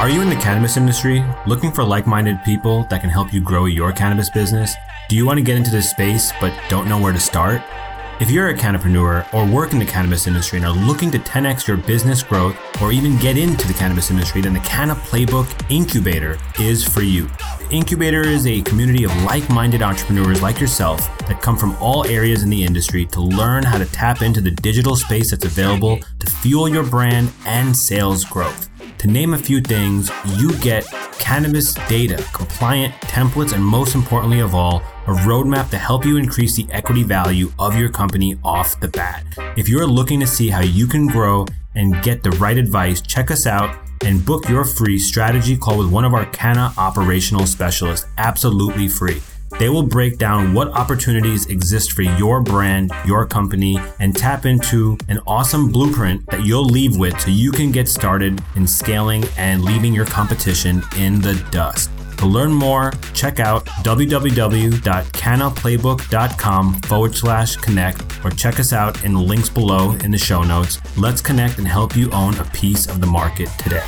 Are you in the cannabis industry looking for like minded people that can help you grow your cannabis business? Do you want to get into this space but don't know where to start? If you're a cannapreneur or work in the cannabis industry and are looking to 10x your business growth or even get into the cannabis industry, then the Canna Playbook Incubator is for you. The Incubator is a community of like minded entrepreneurs like yourself that come from all areas in the industry to learn how to tap into the digital space that's available to fuel your brand and sales growth. To name a few things, you get cannabis data, compliant templates, and most importantly of all, a roadmap to help you increase the equity value of your company off the bat. If you're looking to see how you can grow and get the right advice, check us out and book your free strategy call with one of our Canna operational specialists absolutely free. They will break down what opportunities exist for your brand, your company, and tap into an awesome blueprint that you'll leave with so you can get started in scaling and leaving your competition in the dust. To learn more, check out www.cannaplaybook.com forward slash connect or check us out in the links below in the show notes. Let's connect and help you own a piece of the market today.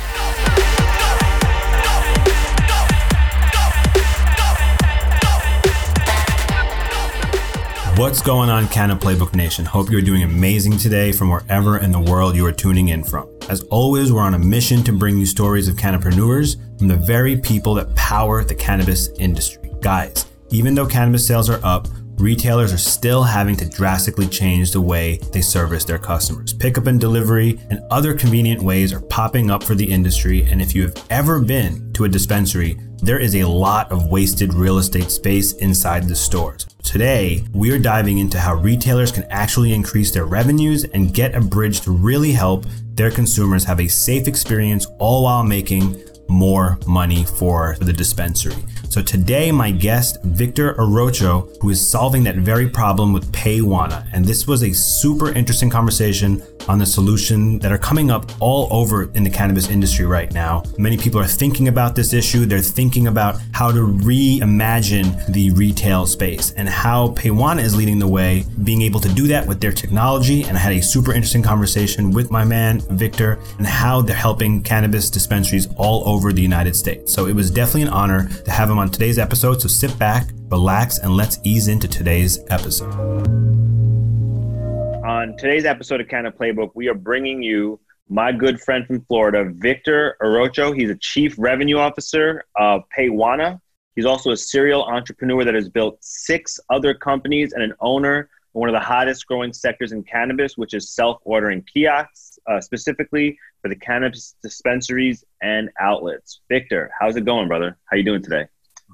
What's going on, Canna Playbook Nation? Hope you're doing amazing today from wherever in the world you are tuning in from. As always, we're on a mission to bring you stories of cannapreneurs from the very people that power the cannabis industry. Guys, even though cannabis sales are up, retailers are still having to drastically change the way they service their customers. Pickup and delivery and other convenient ways are popping up for the industry, and if you have ever been to a dispensary, there is a lot of wasted real estate space inside the stores. Today, we are diving into how retailers can actually increase their revenues and get a bridge to really help their consumers have a safe experience all while making more money for the dispensary. So today, my guest, Victor Arocho, who is solving that very problem with Paywana. And this was a super interesting conversation on the solution that are coming up all over in the cannabis industry right now. Many people are thinking about this issue. They're thinking about how to reimagine the retail space and how Paywana is leading the way, being able to do that with their technology. And I had a super interesting conversation with my man, Victor, and how they're helping cannabis dispensaries all over the United States. So it was definitely an honor to have him on today's episode. So sit back, relax, and let's ease into today's episode. On today's episode of Canna Playbook, we are bringing you my good friend from Florida, Victor Arocho. He's a chief revenue officer of Paywana. He's also a serial entrepreneur that has built six other companies and an owner of one of the hottest growing sectors in cannabis, which is self-ordering kiosks, uh, specifically for the cannabis dispensaries and outlets. Victor, how's it going, brother? How you doing today?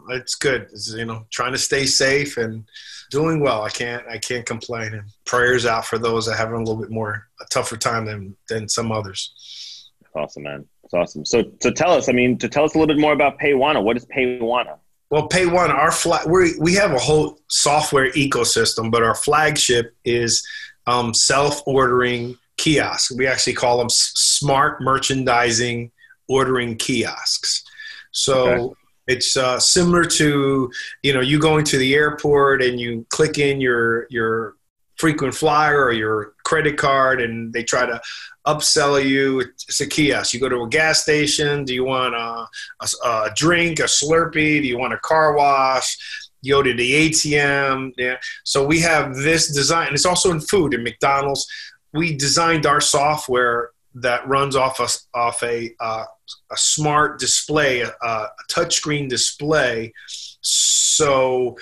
It's good. It's, you know, trying to stay safe and doing well. I can't I can't complain. And prayers out for those that having a little bit more a tougher time than than some others. Awesome, man. It's awesome. So so tell us. I mean, to tell us a little bit more about Paywana. What is Paywana? Well, Paywana, our flag we we have a whole software ecosystem, but our flagship is um, self ordering kiosks. We actually call them smart merchandising ordering kiosks. So. Okay it's uh, similar to you know you going to the airport and you click in your your frequent flyer or your credit card and they try to upsell you. It's a kiosk. You go to a gas station. Do you want a, a, a drink, a Slurpee? Do you want a car wash? You go to the ATM. Yeah. So we have this design. And It's also in food in McDonald's. We designed our software that runs off a, off a, uh, a smart display, a, a touchscreen display, so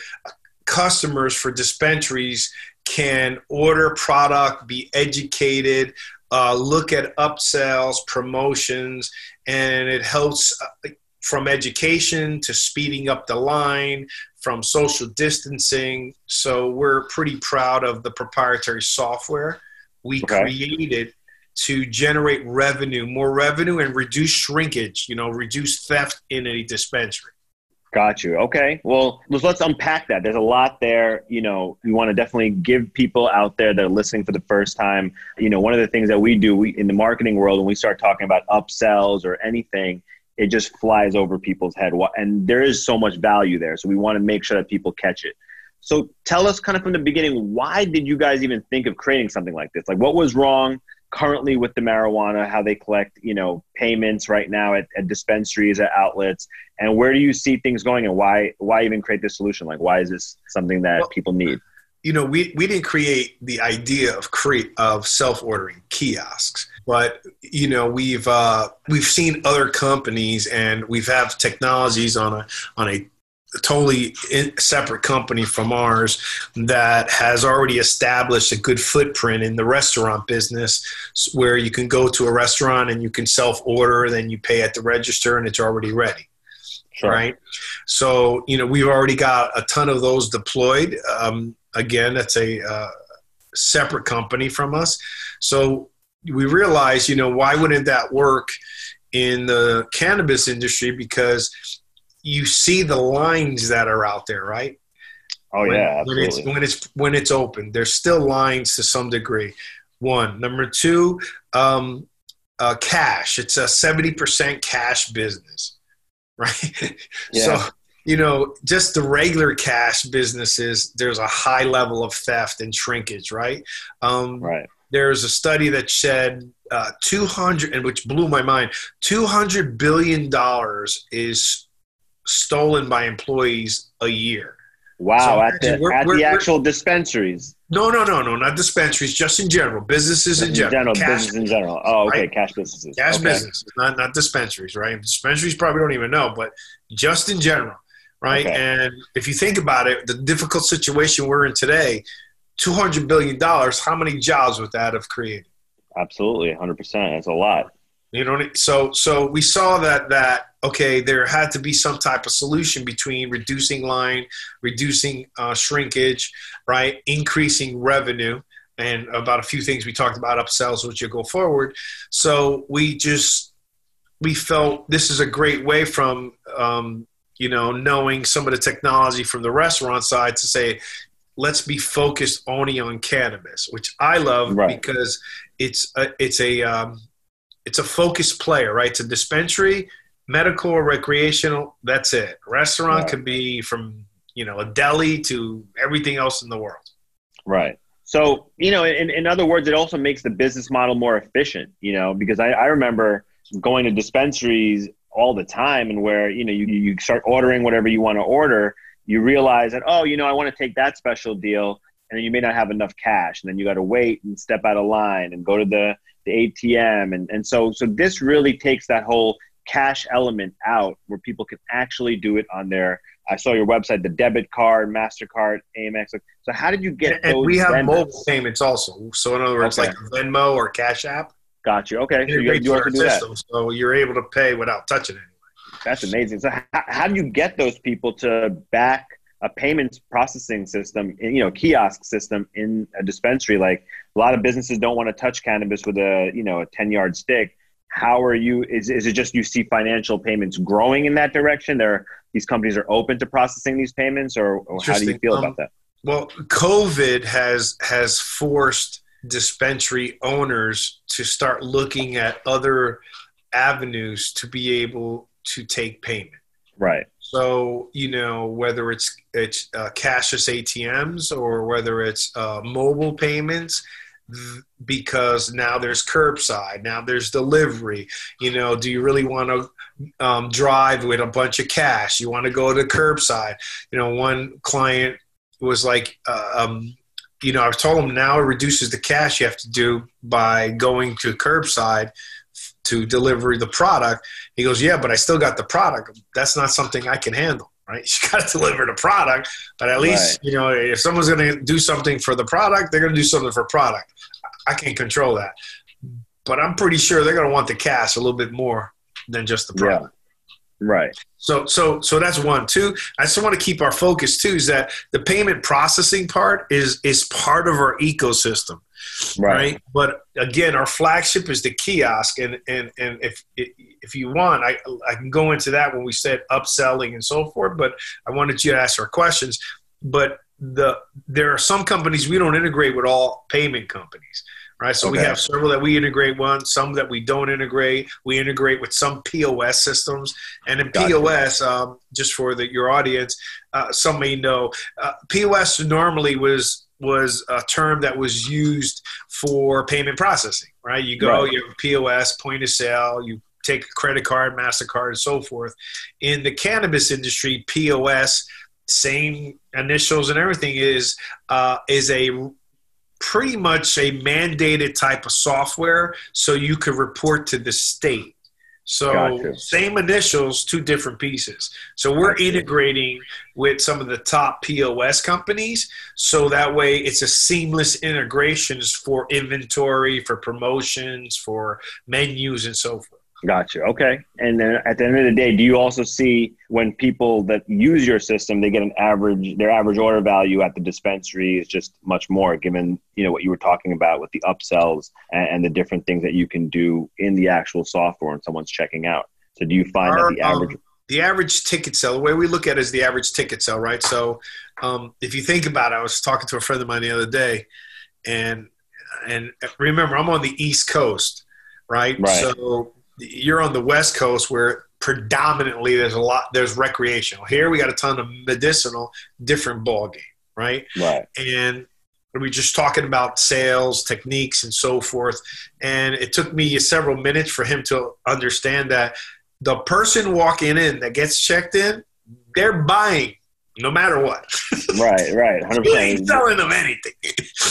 customers for dispensaries can order product, be educated, uh, look at upsells, promotions, and it helps uh, from education to speeding up the line, from social distancing. So we're pretty proud of the proprietary software we okay. created to generate revenue, more revenue, and reduce shrinkage. You know, reduce theft in a dispensary. Got you. Okay. Well, let's, unpack that. There's a lot there. You know, we want to definitely give people out there that are listening for the first time. You know, one of the things that we do we, in the marketing world when we start talking about upsells or anything, it just flies over people's head. And there is so much value there. So we want to make sure that people catch it. So tell us kind of from the beginning, why did you guys even think of creating something like this? Like, what was wrong? Currently with the marijuana, how they collect, you know, payments right now at, at dispensaries, at outlets, and where do you see things going, and why why even create this solution? Like, why is this something that well, people need? You know, we, we didn't create the idea of create of self ordering kiosks, but you know we've uh, we've seen other companies and we've have technologies on a on a totally separate company from ours that has already established a good footprint in the restaurant business where you can go to a restaurant and you can self order then you pay at the register and it's already ready sure. right? So you know we've already got a ton of those deployed. Um, again that's a uh, separate company from us. So we realized you know why wouldn't that work in the cannabis industry? Because you see the lines that are out there, right? Oh when, yeah, absolutely. when it's when it's when it's open, there's still lines to some degree. One, number two, um, uh, cash. It's a seventy percent cash business, right? Yeah. So you know, just the regular cash businesses, there's a high level of theft and shrinkage, right? Um, right. There's a study that said uh, 200, and which blew my mind, 200 billion dollars is stolen by employees a year. Wow, so at the, we're, at we're, the actual dispensaries. No, no, no, no, not dispensaries, just in general, businesses in, in general. general cash, business in general. Oh, okay, right? cash businesses. Cash okay. businesses, not, not dispensaries, right? Dispensaries probably don't even know, but just in general, right? Okay. And if you think about it, the difficult situation we're in today, $200 billion, how many jobs would that have created? Absolutely, 100%. That's a lot. You know, so so we saw that that okay, there had to be some type of solution between reducing line, reducing uh, shrinkage, right, increasing revenue, and about a few things we talked about upsells, which you go forward. So we just we felt this is a great way from um, you know knowing some of the technology from the restaurant side to say let's be focused only on cannabis, which I love right. because it's a, it's a um, it's a focused player, right? It's a dispensary, medical or recreational. That's it. Restaurant right. could be from you know a deli to everything else in the world. Right. So you know, in, in other words, it also makes the business model more efficient. You know, because I, I remember going to dispensaries all the time, and where you know you you start ordering whatever you want to order, you realize that oh, you know, I want to take that special deal, and then you may not have enough cash, and then you got to wait and step out of line and go to the the ATM, and and so so this really takes that whole cash element out where people can actually do it on their I saw your website, the debit card, Mastercard, Amex. So how did you get and those? we have mobile payments also. So in other words, okay. like Venmo or Cash App. Got you. Okay, so you, you also do system, that. So you're able to pay without touching it. That's amazing. So how, how do you get those people to back a payments processing system, you know, kiosk system in a dispensary? Like a lot of businesses don't want to touch cannabis with a you know a ten yard stick. How are you? Is is it just you see financial payments growing in that direction? There, these companies are open to processing these payments, or, or how do you feel um, about that? Well, COVID has has forced dispensary owners to start looking at other avenues to be able to take payment. Right. So you know whether it's it's uh, cashless ATMs or whether it's uh, mobile payments, because now there's curbside, now there's delivery. You know, do you really want to um, drive with a bunch of cash? You want to go to curbside? You know, one client was like, uh, um, you know, I told him now it reduces the cash you have to do by going to curbside to deliver the product. He goes, yeah, but I still got the product. That's not something I can handle right? You got to deliver the product, but at least right. you know if someone's going to do something for the product, they're going to do something for product. I can't control that, but I'm pretty sure they're going to want the cash a little bit more than just the product. Yeah. Right. So so so that's one. Two, I just want to keep our focus too is that the payment processing part is is part of our ecosystem. Right. right. But again, our flagship is the kiosk and and and if if you want, I I can go into that when we said upselling and so forth, but I wanted you to ask our questions. But the there are some companies we don't integrate with all payment companies right? So okay. we have several that we integrate one, some that we don't integrate. We integrate with some POS systems, and in gotcha. POS, um, just for the, your audience, uh, some may know, uh, POS normally was was a term that was used for payment processing, right? You go, Right. you have POS, point of sale, you take a credit card, MasterCard, and so forth. In the cannabis industry, POS, same initials and everything, is uh, is a pretty much a mandated type of software so you could report to the state. So Gotcha. same initials, two different pieces. So we're Gotcha. integrating with some of the top POS companies so that way it's a seamless integrations for inventory, for promotions, for menus and so forth. Gotcha. Okay. And then at the end of the day, do you also see when people that use your system, they get an average, their average order value at the dispensary is just much more, given you know what you were talking about with the upsells and, and the different things that you can do in the actual software when someone's checking out. So do you find Our, that the average? um, the average ticket sell, the way we look at it is the average ticket sell, right? So um, if you think about it, I was talking to a friend of mine the other day, and and remember, I'm on the East Coast, right? Right. So you're on the West Coast where predominantly there's a lot there's recreational. Here we got a ton of medicinal, different ball game, right? right. and we are just talking about sales techniques and so forth and it took me several minutes for him to understand that the person walking in that gets checked in they're buying no matter what Right. Right. Hundred you ain't selling them anything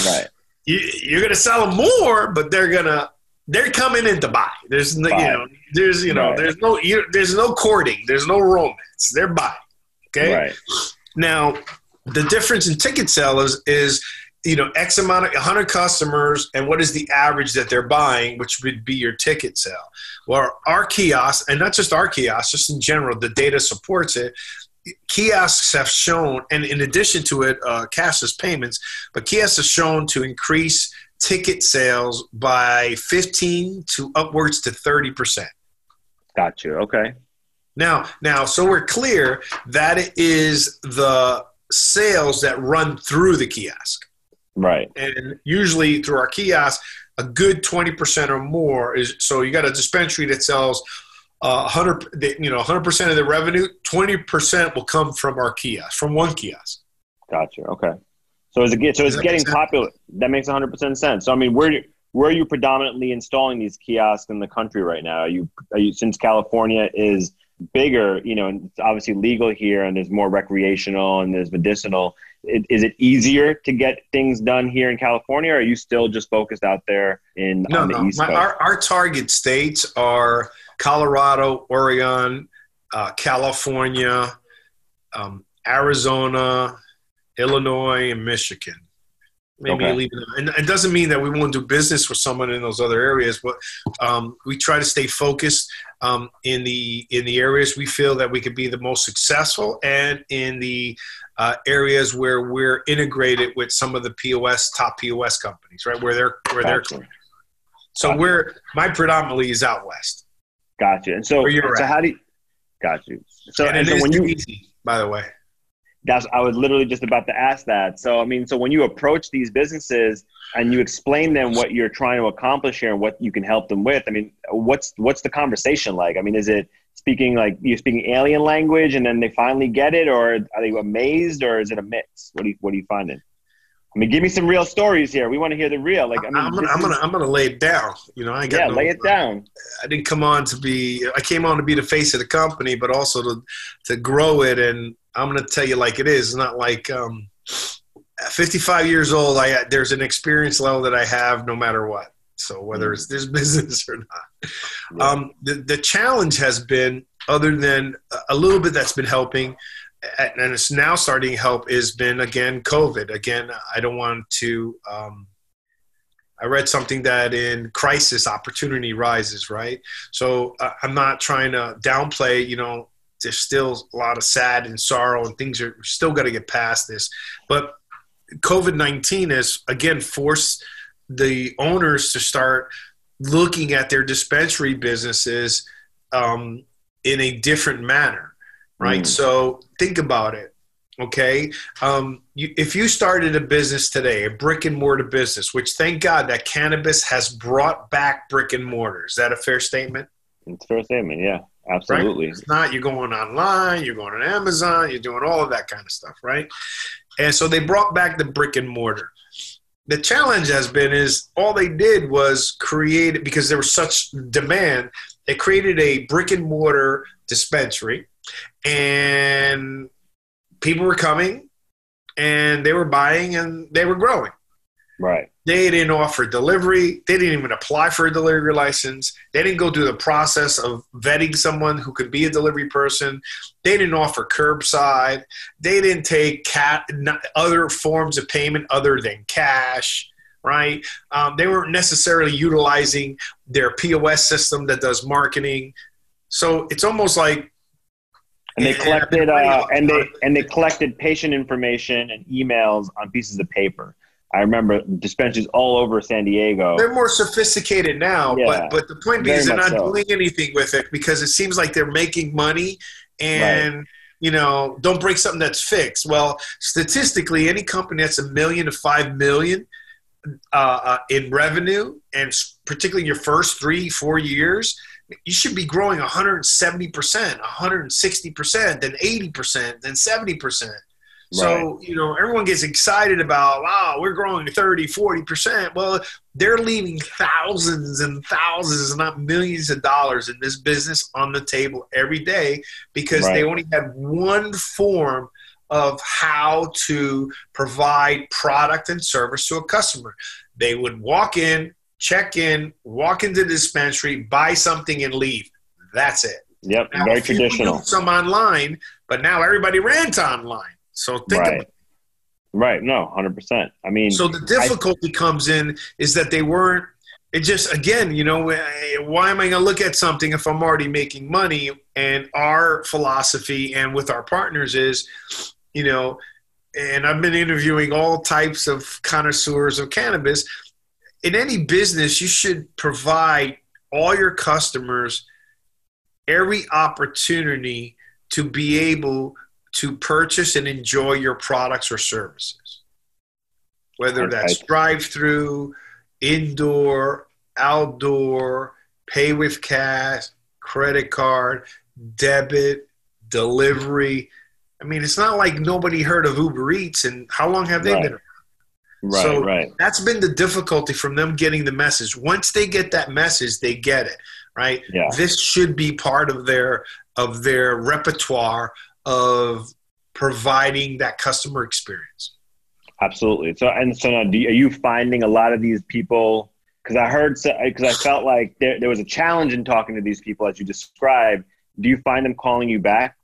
Right. you, you're gonna sell them more but they're gonna they're coming in to buy there's no Buy. you know there's you know Right. there's no there's no courting there's no romance they're buying okay Right. now, the difference in ticket sale is, is you know X amount of 100 customers, and what is the average that they're buying, which would be your ticket sale. Well, our kiosk, and not just our kiosk, just in general, the data supports it. Kiosks have shown, and in addition to it, uh, cashless payments, but kiosks have shown to increase ticket sales by 15 to upwards to 30 percent. Got you. Okay. Now, now, so we're clear that it is the sales that run through the kiosk, Right. and usually through our kiosk, a good twenty percent or more is. So you got a dispensary that sells uh, hundred, you know, hundred percent of the revenue. Twenty percent will come from our kiosk, from one kiosk. Gotcha. Okay. So is it so it's getting sense? popular? That makes 100 percent sense. So I mean, where where are you predominantly installing these kiosks in the country right now? Are you are you since California is bigger, you know, and it's obviously legal here, and there's more recreational and there's medicinal. It, is it easier to get things done here in California, or are you still just focused out there in No, on the no. East My, our, our target states are Colorado, Oregon, uh, California, um, Arizona, Illinois, and Michigan. Maybe Okay. And it doesn't mean that we won't do business with someone in those other areas, but um, we try to stay focused um, in the in the areas we feel that we could be the most successful, and in the uh, areas where we're integrated with some of the POS top POS companies, right? Where they're where they're Gotcha. so Gotcha. we're my predominantly is out west. Gotcha. And so, you're so how do you? Got you. So, and and so when you easy, by the way. That's I was literally just about to ask that. So I mean, so when you approach these businesses and you explain them what you're trying to accomplish here and what you can help them with, I mean, what's what's the conversation like? I mean, is it speaking like you're speaking alien language and then they finally get it, or are they amazed, or is it a mix? What do you what are you finding? I mean, give me some real stories here. We want to hear the real. Like, I mean, I'm gonna, I'm is- gonna I'm gonna lay it down. You know, I got yeah, no- lay it down. I didn't come on to be. I came on to be the face of the company, but also to to grow it. And I'm gonna tell you like it is. It's not like um, at 55 years old. I there's an experience level that I have no matter what. So whether it's this business or not, Yeah. um, the the challenge has been other than a little bit that's been helping. And it's now starting to help. Has been again COVID. Again, I don't want to. Um, I read something that in crisis, opportunity rises, right? So uh, I'm not trying to downplay, you know, there's still a lot of sad and sorrow and things are still got to get past this. But COVID 19 has again forced the owners to start looking at their dispensary businesses um, in a different manner, right? Mm. So think about it. Okay. Um, you, if you started a business today, a brick and mortar business, which thank God that cannabis has brought back brick and mortar. Is that a fair statement? It's a fair statement. Yeah, Right? absolutely. It's not you're going online, you're going on Amazon, you're doing all of that kind of stuff, right? And so they brought back the brick and mortar. The challenge has been is all they did was create because there was such demand. They created a brick and mortar dispensary, and people were coming, and they were buying, and they were growing. Right. They didn't offer delivery. They didn't even apply for a delivery license. They didn't go through the process of vetting someone who could be a delivery person. They didn't offer curbside. They didn't take cat other forms of payment other than cash. Right? Um, they weren't necessarily utilizing their POS system that does marketing. So it's almost like and they collected uh, and they and they collected patient information and emails on pieces of paper I remember dispensaries all over San Diego. They're more sophisticated now, yeah, but but the point being is they're not so. doing anything with it because it seems like they're making money and right. you know don't break something that's fixed. Well, statistically, any company that's a million to five million uh, uh, in revenue, and particularly your first three four years, you should be growing 170 percent, 160 percent, then 80 percent, then 70 percent. So, right. you know, everyone gets excited about, wow, we're growing 30, 40%. Well, they're leaving thousands and thousands, if not millions of dollars in this business on the table every day because right. they only have one form of how to provide product and service to a customer. They would walk in, check in, walk into the dispensary, buy something, and leave. That's it. Yep, now, very traditional. Some online, but now everybody rants online. So think right. about Right. No, 100%. I mean, so the difficulty I, comes in is that they weren't, it just, again, you know, eh, eh, why am I going to look at something if I'm already making money? And our philosophy and with our partners is, you know, and I've been interviewing all types of connoisseurs of cannabis. In any business, you should provide all your customers every opportunity to be able to purchase and enjoy your products or services. Whether that's drive through, indoor, outdoor, pay with cash, credit card, debit, delivery. I mean, it's not like nobody heard of Uber Eats and how long have they right. been around? Right, so right. That's been the difficulty from them getting the message. Once they get that message, they get it, right? Yeah. This should be part of their of their repertoire of providing that customer experience. Absolutely. So, and so now, you, are you finding a lot of these people? Because I heard, because I felt like there, there was a challenge in talking to these people as you described. Do you find them calling you back?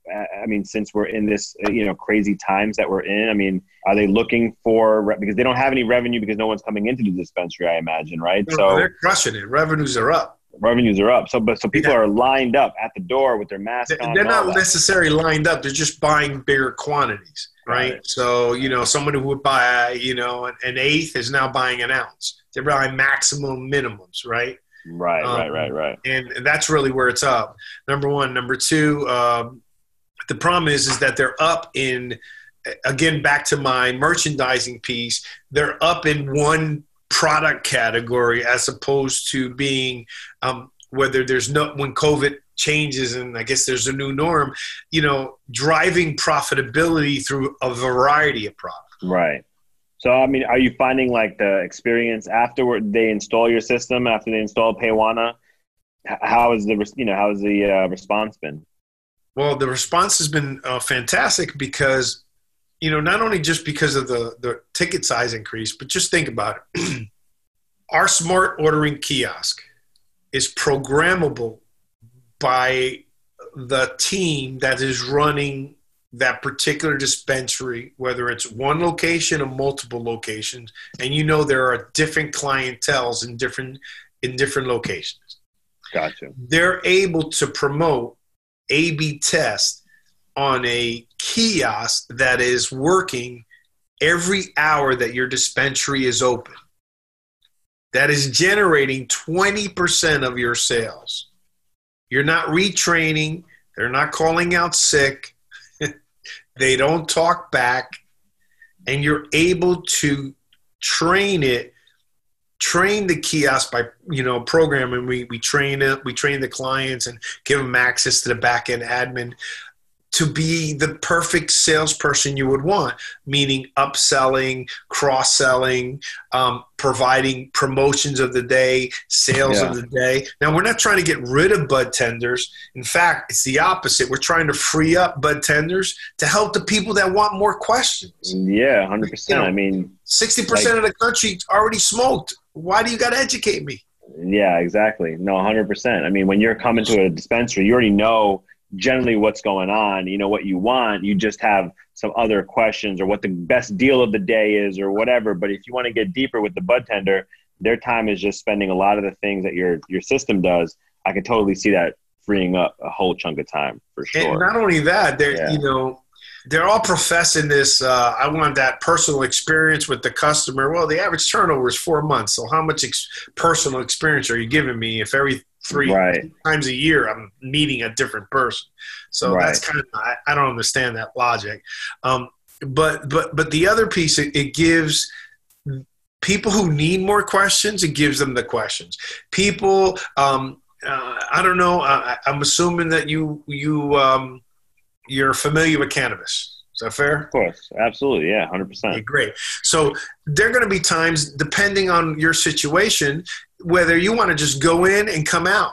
I mean, since we're in this, uh, you know, crazy times that we're in, I mean, are they looking for because they don't have any revenue because no one's coming into the dispensary? I imagine, right? No, so they're crushing it. Revenues are up revenues are up. So, but so people yeah. are lined up at the door with their mask on. They're not necessarily lined up. They're just buying bigger quantities, right? right? So, you know, someone who would buy, you know, an, eighth is now buying an ounce. They're buying maximum minimums, right? Right, um, right, right, right. And that's really where it's up. Number one, number two. Um, the problem is, is that they're up in. Again, back to my merchandising piece. They're up in one product category as opposed to being um, whether there's no when covid changes and i guess there's a new norm you know driving profitability through a variety of products right so i mean are you finding like the experience afterward they install your system after they install paywana how is the you know how has the uh, response been well the response has been uh, fantastic because you know, not only just because of the, the ticket size increase, but just think about it. Our smart ordering kiosk is programmable by the team that is running that particular dispensary, whether it's one location or multiple locations, and you know there are different clientels in different in different locations. Gotcha. They're able to promote A/B test on a kiosk that is working every hour that your dispensary is open. That is generating 20% of your sales. You're not retraining, they're not calling out sick, they don't talk back, and you're able to train it train the kiosk by you know programming. We, we train it we train the clients and give them access to the back end admin to be the perfect salesperson you would want, meaning upselling, cross selling, um, providing promotions of the day, sales yeah. of the day. Now, we're not trying to get rid of bud tenders. In fact, it's the opposite. We're trying to free up bud tenders to help the people that want more questions. Yeah, 100%. You know, I mean, 60% like, of the country already smoked. Why do you got to educate me? Yeah, exactly. No, 100%. I mean, when you're coming to a dispensary, you already know generally what's going on, you know what you want. You just have some other questions or what the best deal of the day is or whatever. But if you want to get deeper with the bud tender, their time is just spending a lot of the things that your your system does. I can totally see that freeing up a whole chunk of time for sure. And not only that, they're yeah. you know they're all professing this. Uh, I want that personal experience with the customer. Well, the average turnover is four months. So how much ex- personal experience are you giving me if every three right. times a year i'm meeting a different person so right. that's kind of I, I, don't understand that logic um, but but but the other piece it, it gives people who need more questions it gives them the questions people um, uh, i don't know I, am assuming that you you um, you're familiar with cannabis is that fair? Of course, absolutely, yeah, hundred percent. Okay, great. So there are going to be times, depending on your situation, whether you want to just go in and come out.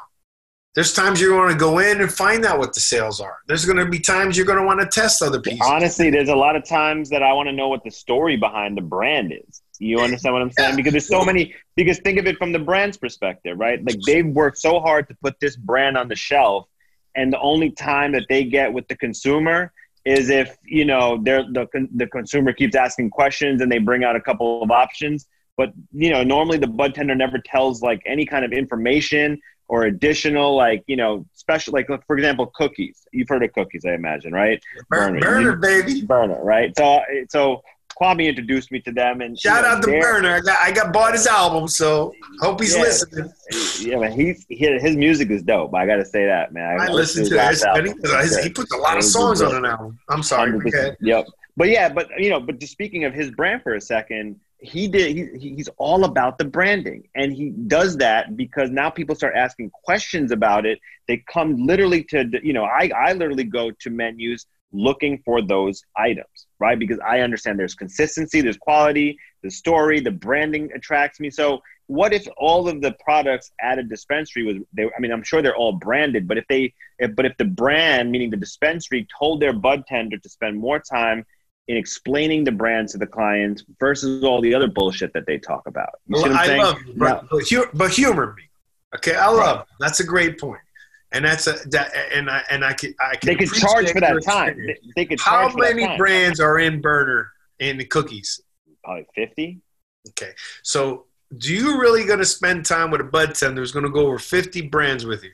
There's times you're going to go in and find out what the sales are. There's going to be times you're going to want to test other pieces. Honestly, there's a lot of times that I want to know what the story behind the brand is. You understand what I'm saying? Because there's so many. Because think of it from the brand's perspective, right? Like they've worked so hard to put this brand on the shelf, and the only time that they get with the consumer is if you know the the consumer keeps asking questions and they bring out a couple of options but you know, normally the bud tender never tells like any kind of information or additional like you know special like for example cookies. You've heard of cookies, I imagine, right? Berner, Berner baby. Berner, right? So so Kwame introduced me to them, and shout you know, out to Berner. I got I got bought his album, so hope he's yeah, listening. Yeah, man, he's he, his music is dope. I got to say that, man. I, I listen to it. He puts a lot of songs on an album. I'm sorry. Okay. Yep. But yeah, but you know, but just speaking of his brand for a second, he did he, he's all about the branding and he does that because now people start asking questions about it they come literally to you know i i literally go to menus looking for those items right because i understand there's consistency there's quality the story the branding attracts me so what if all of the products at a dispensary was they i mean i'm sure they're all branded but if they if, but if the brand meaning the dispensary told their bud tender to spend more time in explaining the brand to the client versus all the other bullshit that they talk about. You well, I'm saying? love, but, but, but, humor me. Okay, I love. Right. That's a great point, and that's a that, and I and I can I can. They could charge for that time. They, they could. How many brands are in Berner in the cookies? Probably fifty. Okay, so do you really going to spend time with a bud tender who's going to go over fifty brands with you?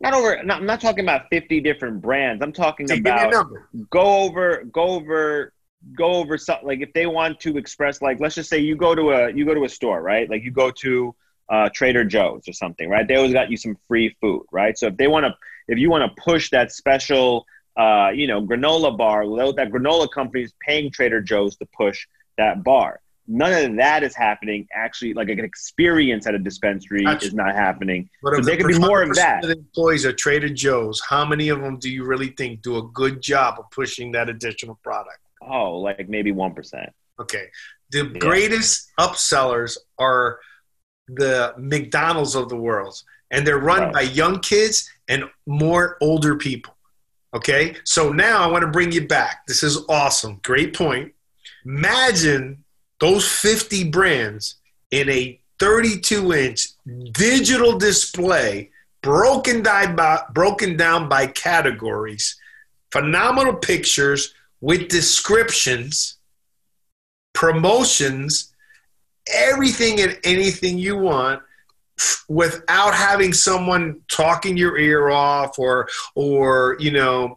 Not over. Not, I'm not talking about fifty different brands. I'm talking about go over go over go over something like if they want to express like let's just say you go to a you go to a store right like you go to uh, Trader Joe's or something right? They always got you some free food right? So if they want to if you want to push that special uh, you know granola bar that granola company is paying Trader Joe's to push that bar. None of that is happening. Actually like an experience at a dispensary That's is not happening. But so there could be more of that. employees at trader joe's how many of them do you really think do a good job of pushing that additional product? Oh, like maybe one percent. Okay. The yeah. greatest upsellers are the McDonald's of the world, and they're run right. by young kids and more older people. Okay. So now I want to bring you back. This is awesome. Great point. Imagine those 50 brands in a 32 inch digital display broken down by, broken down by categories, phenomenal pictures with descriptions, promotions, everything and anything you want without having someone talking your ear off or or you know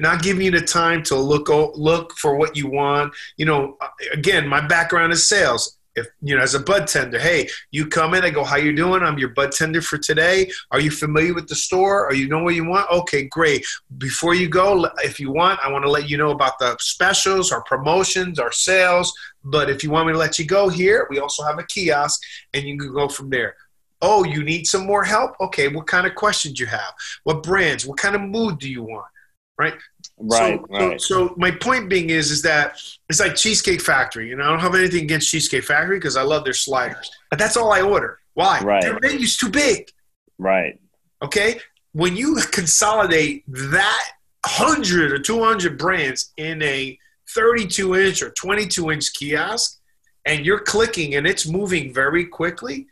not giving you the time to look look for what you want. You know again my background is sales. If you know as a bud tender hey you come in i go how you doing? I'm your bud tender for today. Are you familiar with the store? Are you know what you want? Okay great. Before you go if you want i want to let you know about the specials our promotions our sales but if you want me to let you go here we also have a kiosk and you can go from there oh you need some more help okay what kind of questions you have what brands what kind of mood do you want right? Right, so, right. So, so my point being is, is that it's like Cheesecake Factory. You know, I don't have anything against Cheesecake Factory because I love their sliders, but that's all I order. Why? Right. Their menu's too big. right. Okay. When you consolidate that hundred or two hundred brands in a 32 inch or 22 inch kiosk, and you're clicking and it's moving very quickly,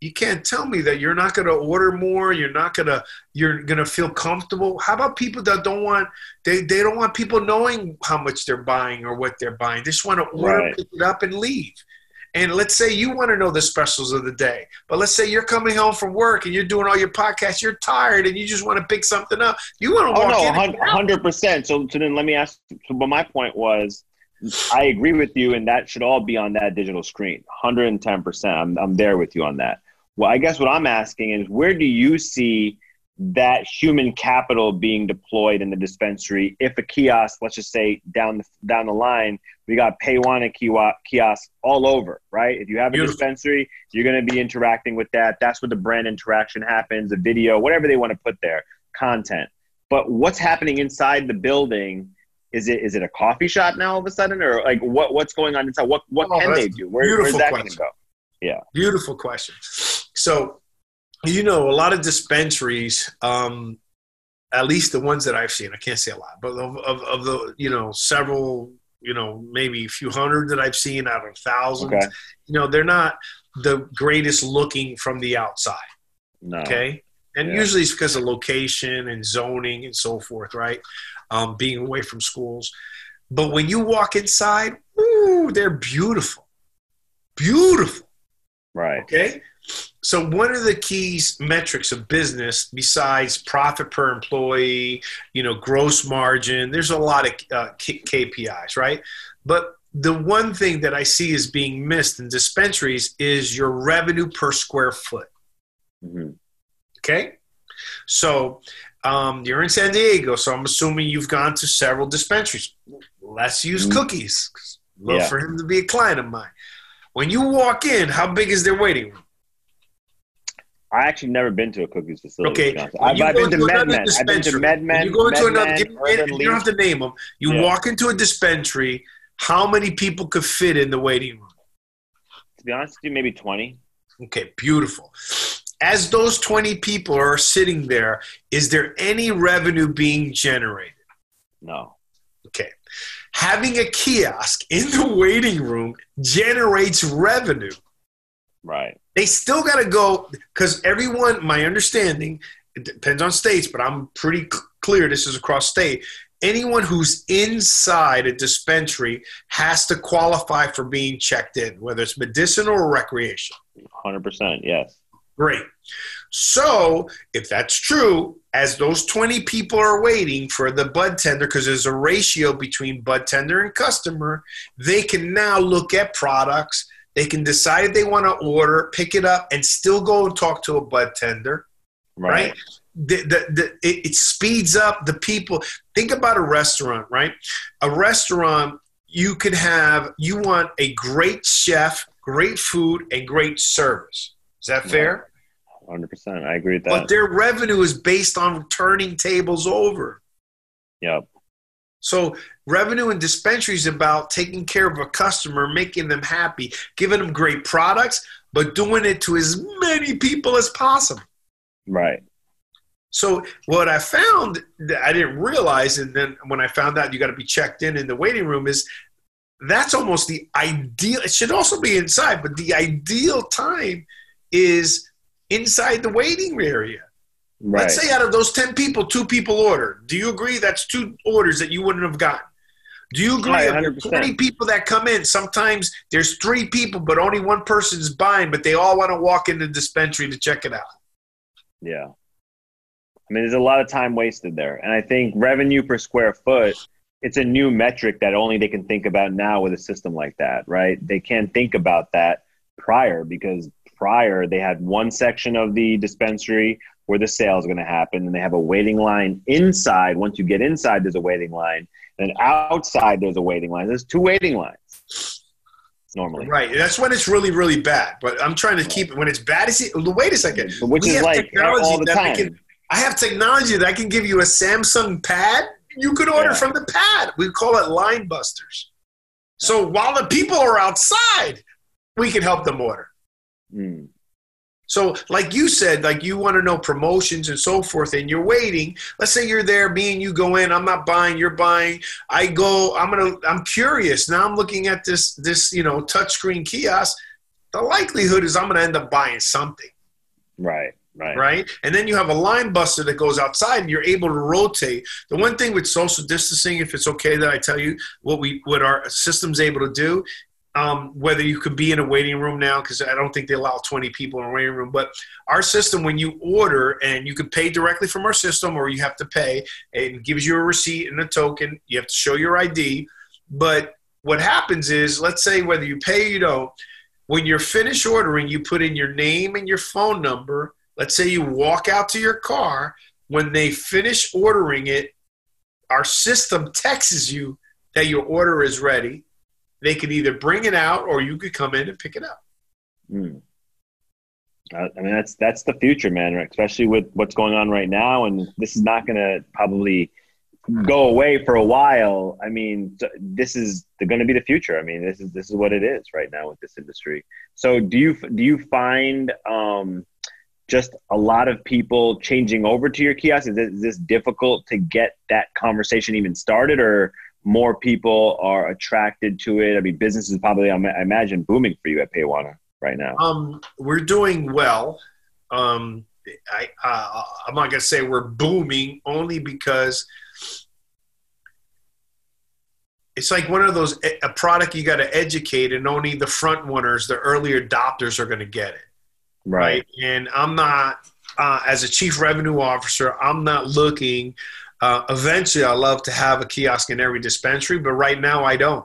you can't tell me that you're not going to order more you're not going to you're going to feel comfortable. How about people that don't want they, they don't want people knowing how much they're buying or what they're buying. They just want to order Right. pick it up and leave and let's say you want to know the specials of the day but let's say you're coming home from work and you're doing all your podcasts you're tired and you just want to pick something up you want to Oh no, in and hun- hundred percent. So, so then let me ask. So, but my point was, I agree with you, and that should all be on that digital screen. Hundred and ten percent. I'm I'm there with you on that. Well, I guess what I'm asking is, where do you see that human capital being deployed in the dispensary? If a kiosk, let's just say down the down the line, we got Paywana kiosk kiosks all over, right? If you have a Beautiful. dispensary, you're going to be interacting with that. That's where the brand interaction happens, the video, whatever they want to put there, content. But what's happening inside the building? Is it is it a coffee shop now all of a sudden, or like what what's going on inside? What what Oh, can they do? Where, where's that going to go? Beautiful question. So, you know, a lot of dispensaries, um, at least the ones that I've seen, I can't say a lot, but of, of, of the, you know, several, you know, maybe a few hundred that I've seen out of thousands, Okay, you know, they're not the greatest looking from the outside. no, Okay. And Yeah. usually it's because of location and zoning and so forth, right? Um, being away from schools. But when you walk inside, ooh, they're beautiful. Beautiful. right, Okay. So one of the keys metrics of business, besides profit per employee, you know, gross margin, there's a lot of uh, K- KPIs, right? But the one thing that I see is being missed in dispensaries is your revenue per square foot. hmm Okay. So um, you're in San Diego, so I'm assuming you've gone to several dispensaries. Let's use Mhm. cookies. Love Yeah. for him to be a client of mine. When you walk in, how big is their waiting room? I actually never been to a cookies facility. Okay, to be honest. when I've, I've been to MedMen. I've been to MedMen. You go into another, give you don't have to name them. You Yeah. walk into a dispensary. How many people could fit in the waiting room? To be honest with you, maybe twenty. Okay, beautiful. As those 20 people are sitting there, is there any revenue being generated? No. Okay. Having a kiosk in the waiting room generates revenue. Right. They still got to go because everyone, my understanding, it depends on states, but I'm pretty clear this is across state. Anyone who's inside a dispensary has to qualify for being checked in, whether it's medicinal or recreation. Hundred percent. Yes. Great. So, if that's true, as those 20 people are waiting for the bud tender, because there's a ratio between bud tender and customer, they can now look at products. They can decide if they want to order, pick it up, and still go and talk to a bud tender, Right. right? The, the, the, it, it speeds up the people. Think about a restaurant, right? A restaurant, you could have, you want a great chef, great food, and great service. Is that fair? Hundred percent. I agree with that. But their revenue is based on turning tables over. Yep. So revenue in dispensaries is about taking care of a customer, making them happy, giving them great products, but doing it to as many people as possible. Right. So what I found that I didn't realize, and then when I found out you got to be checked in in the waiting room, is that's almost the ideal. It should also be inside, but the ideal time is inside the waiting area. Right. Let's say out of those 10 people, two people order. Do you agree that's two orders that you wouldn't have gotten? Do you agree? Right, of 100%. 20 people that come in, sometimes there's three people, but only one person's buying, but they all want to walk in the dispensary to check it out. Yeah. I mean, there's a lot of time wasted there. And I think revenue per square foot, it's a new metric that only they can think about now with a system like that, right? They can't think about that prior because prior they had one section of the dispensary where the sale is going to happen and they have a waiting line inside. Once you get inside, there's a waiting line. And outside, there's a waiting line. There's two waiting lines normally. Right. That's when it's really, really bad. But I'm trying to keep it when it's bad. Is it, wait a second. Which We is like technology all the that time. can- I have technology that I can give you a Samsung pad You could order Yeah. from the pad. We call it line busters. So while the people are outside, we can help them order. Mm. So, like you said, like you want to know promotions and so forth, and you're waiting. Let's say you're there, me and you go in. I'm not buying, you're buying. I go. I'm gonna. I'm curious now. I'm looking at this this you know touchscreen kiosk. The likelihood is I'm gonna end up buying something, Right. Right. right? And then you have a line buster that goes outside, and you're able to rotate. The one thing with social distancing, if it's okay that I tell you what we what our system's able to do, um, whether you could be in a waiting room now because I don't think they allow 20 people in a waiting room. But our system, when you order and you can pay directly from our system or you have to pay, it gives you a receipt and a token. You have to show your ID. But what happens is, let's say whether you pay or you don't, when you're finished ordering, you put in your name and your phone number. Let's say you walk out to your car. When they finish ordering it, our system texts you that your order is ready they could either bring it out or you could come in and pick it up. Mm. I mean, that's that's the future, man. Especially with what's going on right now, and this is not going to probably go away for a while. I mean, this is going to be the future. I mean, this is this is what it is right now with this industry. So, do you do you find um, just a lot of people changing over to your kiosk? Is, it, is this difficult to get that conversation even started, or more people are attracted to it? I mean, business is probably, I imagine, booming for you at Paywana right now. Um, we're doing well. Um, I, uh, I'm not going to say we're booming only because it's like one of those a product you got to educate, and only the front runners, the early adopters, are going to get it. Right. And I'm not, uh, as a chief revenue officer, I'm not looking. Uh, eventually, I love to have a kiosk in every dispensary, but right now I don't.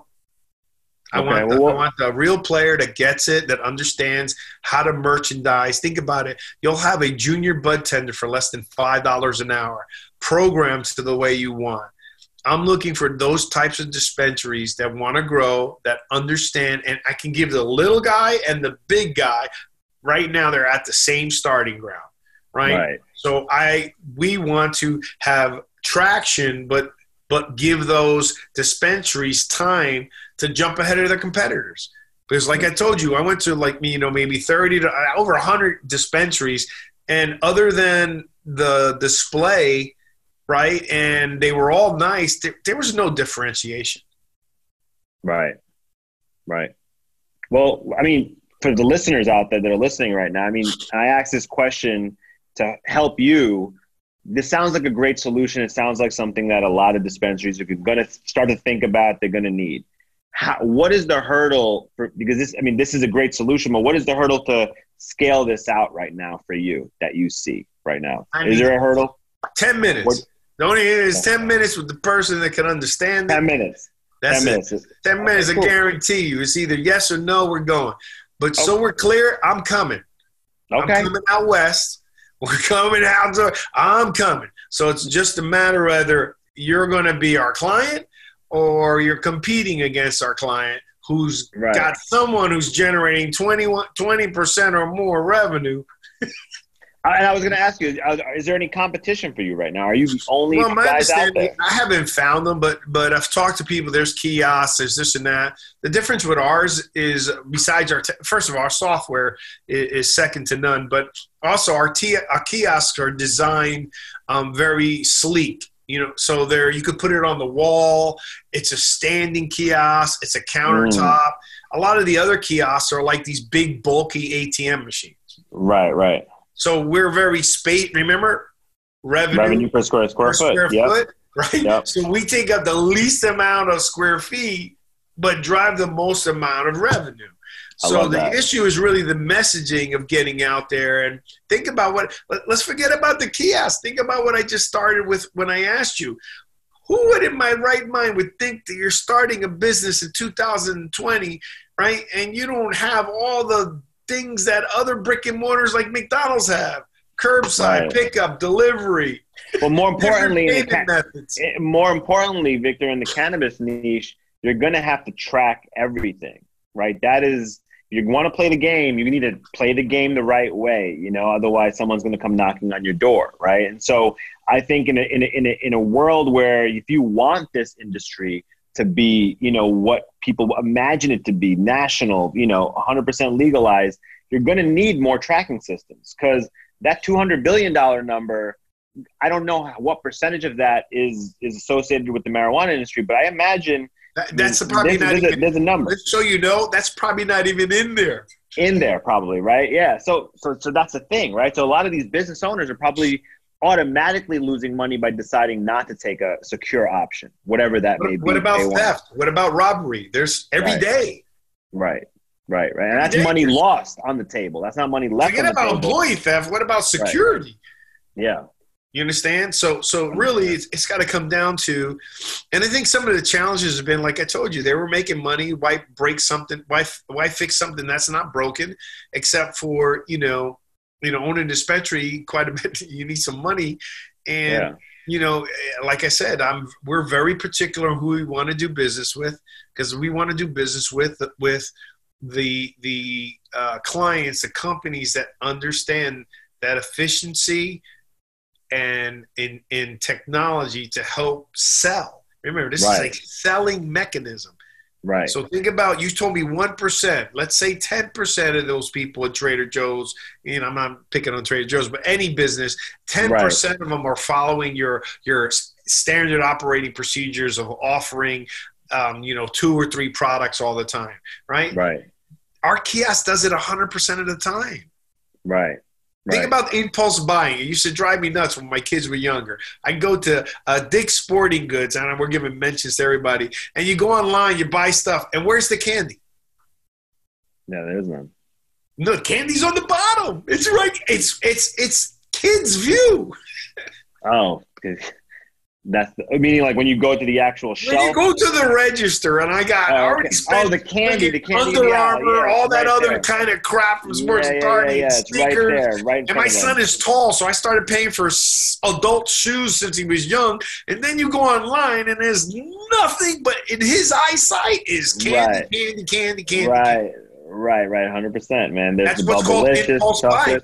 I, Okay, want the, well, I want the real player that gets it, that understands how to merchandise. Think about it. You'll have a junior bud tender for less than $5 an hour, programmed to the way you want. I'm looking for those types of dispensaries that want to grow, that understand, and I can give the little guy and the big guy. Right now, they're at the same starting ground, right? Right. So I we want to have traction, but but give those dispensaries time to jump ahead of their competitors. Because, like I told you, I went to like you know maybe thirty to uh, over hundred dispensaries, and other than the display, right, and they were all nice. There, there was no differentiation. Right. Right. Well, I mean, for the listeners out there that are listening right now, I mean, I asked this question to help you. This sounds like a great solution. It sounds like something that a lot of dispensaries are going to start to think about. They're going to need. How, what is the hurdle for? Because this, I mean, this is a great solution, but what is the hurdle to scale this out right now for you that you see right now? I is there a hurdle? Ten minutes. What- the only thing is ten minutes with the person that can understand Ten it. minutes. That's Ten it. minutes. Ten minutes, I Cool. guarantee you. It's either yes or no. We're going. But so we're clear. I'm coming. Okay. I'm coming out west. We're coming out. To, I'm coming. So it's just a matter whether you're going to be our client or you're competing against our client who's Right. got someone who's generating 21 20% or more revenue. And I was going to ask you: uh, Is there any competition for you right now? Are you the only Well, my guys out there? I haven't found them, but but I've talked to people. There's kiosks, there's this and that. The difference with ours is, besides our, te- first of all, our software is, is second to none, but also our, t- our kiosks are designed um, very sleek. You know, so there you could put it on the wall. It's a standing kiosk. It's a countertop. A lot of the other kiosks are like these big, bulky ATM machines. Right, right. So we're very space. Remember, revenue, Revenue per square square per foot. square yep. foot, right? Yep. So we take up the least amount of square feet, but drive the most amount of revenue. So the that. issue is really the messaging of getting out there and think about what. Let, let's forget about the kiosk. Think about what I just started with when I asked you. Who would, in my right mind, would think that you're starting a business in 2020, right? And you don't have all the things that other brick and mortars like McDonald's have: curbside Right. pickup, delivery, But more importantly, ca- methods. eh, more importantly, Victor, in the cannabis niche, you're going to have to track everything, right? That is, you want to play the game, you need to play the game the right way, you know, otherwise someone's going to come knocking on your door, right? And so I think in a, in a, in a, in a world where if you want this industry to be, you know, what people imagine it to be, national, you know, 100% legalized, you're going to need more tracking systems because that $200 billion number, I don't know what percentage of that is, is associated with the marijuana industry, but I imagine – that, that's probably there's, not there's, even, a, there's a number. So you know, that's probably not even in there. In there, probably, right? Yeah. So, so, so that's the thing, right? So a lot of these business owners are probably automatically losing money by deciding not to take a secure option, whatever that may be. What about theft? Want. What about robbery? There's every right. day. Right. Right, right, and that's money lost on the table. That's not money left. Forget about table. employee theft. What about security? Right. Yeah, you understand? So so really it's, it's got to come down to and I think some of the challenges have been like I told you, they were making money, why break something, why why fix something that's not broken except for, you know, you know, owning a dispensary quite a bit you need some money and yeah. you know, like I said, I'm we're very particular who we want to do business with because we want to do business with with the the uh, clients, the companies that understand that efficiency and in in technology to help sell. Remember, this right. is a selling mechanism. Right. So think about you told me one percent. Let's say ten percent of those people at Trader Joe's. You know, I'm not picking on Trader Joe's, but any business, ten percent right. of them are following your your standard operating procedures of offering, um, you know, two or three products all the time. Right. Right. Our kiosk does it hundred percent of the time. Right. Think about impulse buying. It used to drive me nuts when my kids were younger. I go to uh, Dick's Sporting Goods, and we're giving mentions to everybody. And you go online, you buy stuff, and where's the candy? No, there's none. No, candy's on the bottom. It's right. It's it's it's kids' view. oh, that's the, meaning like when you go to the actual shelf. When you go to the register, and I got oh, already oh, spent oh the candy, the candy, Under Armour, yeah, all that right other there. kind of crap from Sports yeah, Authority, yeah, yeah, sneakers. Right there, right and my son is tall, so I started paying for adult shoes since he was young. And then you go online, and there's nothing but in his eyesight is candy, right. candy, candy, candy. Right, right, right, hundred percent, man. There's That's the what's called impulse buy,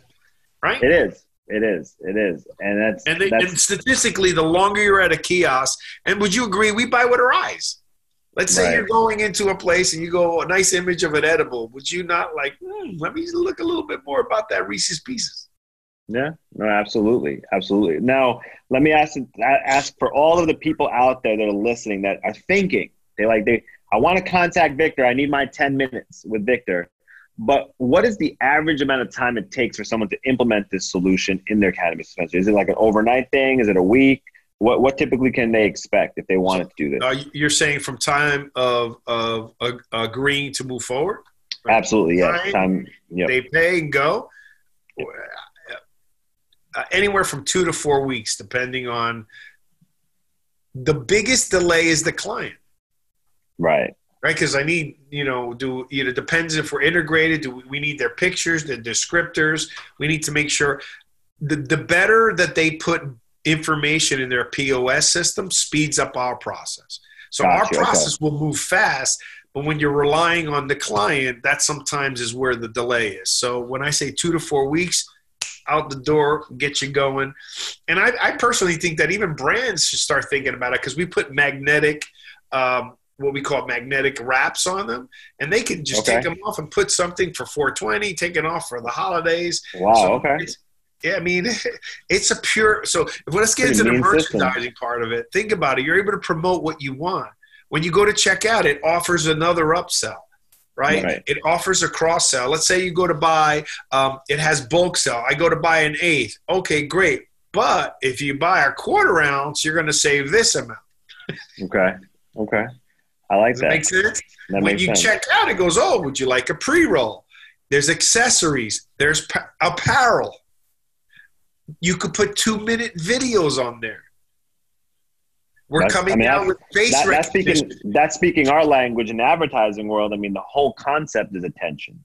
right? It is. It is. It is, and that's and, they, that's, and statistically, the longer you're at a kiosk, and would you agree, we buy with our eyes. Let's say right. you're going into a place and you go a nice image of an edible. Would you not like? Hmm, let me look a little bit more about that Reese's Pieces. Yeah, no, absolutely, absolutely. Now, let me ask ask for all of the people out there that are listening that are thinking they like they. I want to contact Victor. I need my ten minutes with Victor. But what is the average amount of time it takes for someone to implement this solution in their cannabis dispensary? Is it like an overnight thing? Is it a week? What what typically can they expect if they wanted to do this? Uh, you're saying from time of of uh, agreeing to move forward? Absolutely, yes. Time, yep. They pay and go. Uh, anywhere from two to four weeks, depending on. The biggest delay is the client. Right right? Because I need, you know, do you know, depends if we're integrated. Do we need their pictures, the descriptors? We need to make sure the the better that they put information in their POS system speeds up our process. So gotcha, our process okay. will move fast, but when you're relying on the client, that sometimes is where the delay is. So when I say two to four weeks, out the door, get you going. And I, I personally think that even brands should start thinking about it because we put magnetic um, what we call magnetic wraps on them, and they can just okay. take them off and put something for 420, take it off for the holidays. Wow. So okay. Yeah, I mean, it's a pure. So let's get into the merchandising system. part of it. Think about it. You're able to promote what you want. When you go to checkout, it offers another upsell. Right? right? It offers a cross sell. Let's say you go to buy, um, it has bulk sell. I go to buy an eighth. Okay, great. But if you buy a quarter ounce, you're going to save this amount. okay. Okay. I like Does that. Make sense. That when you sense. check out, it goes, "Oh, would you like a pre-roll?" There's accessories. There's pa- apparel. You could put two-minute videos on there. We're that's, coming I mean, out with face that, that's speaking, that's speaking our language in the advertising world. I mean, the whole concept is attention.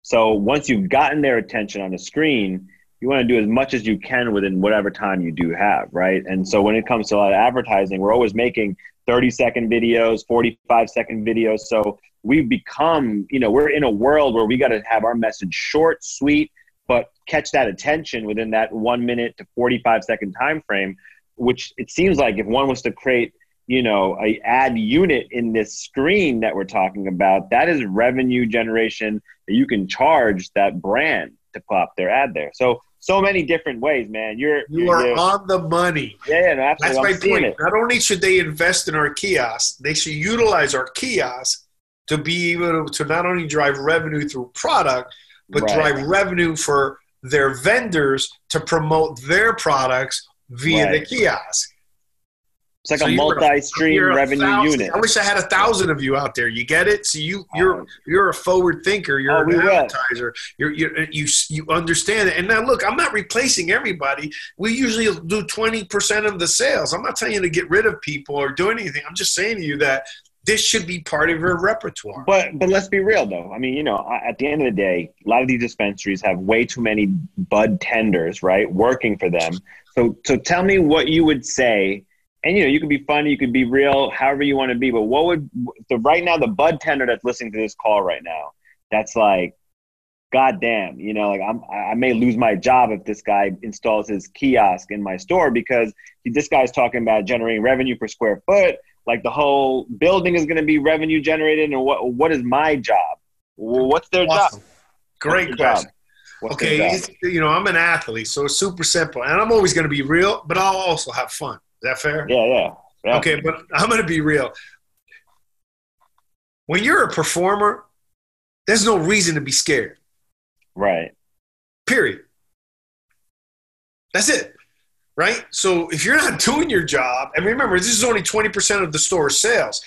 So once you've gotten their attention on the screen, you want to do as much as you can within whatever time you do have, right? And so when it comes to a lot of advertising, we're always making 30 second videos, 45 second videos. So we've become, you know, we're in a world where we got to have our message short, sweet, but catch that attention within that one minute to 45 second time frame, which it seems like if one was to create, you know, a ad unit in this screen that we're talking about, that is revenue generation that you can charge that brand to pop their ad there. So so many different ways, man. You're you you're, are you're, on the money. Yeah, no, absolutely. That's I'm my point. it. Not only should they invest in our kiosks, they should utilize our kiosks to be able to not only drive revenue through product, but Right. drive revenue for their vendors to promote their products via Right. the kiosk. It's like So a multi-stream a revenue unit. I wish I had a thousand of you out there. You get it? So you you're Oh. you're a forward thinker. You're Oh, an advertiser. You're, you're you you understand it. And now look, I'm not replacing everybody. We usually do 20 percent of the sales. I'm not telling you to get rid of people or do anything. I'm just saying to you that this should be part of your repertoire. But but let's be real though. I mean, you know, at the end of the day, a lot of these dispensaries have way too many bud tenders, right, working for them. So so tell me what you would say. And you know, you can be funny, you could be real, however you want to be. But what would the right now the bud tender that's listening to this call right now? That's like, God damn, you know, like I'm I may lose my job if this guy installs his kiosk in my store because this guy's talking about generating revenue per square foot like the whole building is going to be revenue generated and what what is my job what's their Awesome. job Great What's question. job? What's Okay, you know, I'm an athlete, so it's super simple. And I'm always going to be real, but I'll also have fun. Is that fair? yeah yeah yeah Okay, but I'm going to be real. When you're a performer, there's no reason to be scared. right Period. That's it. Right? So if you're not doing your job, and remember, this is only 20% of the store's sales.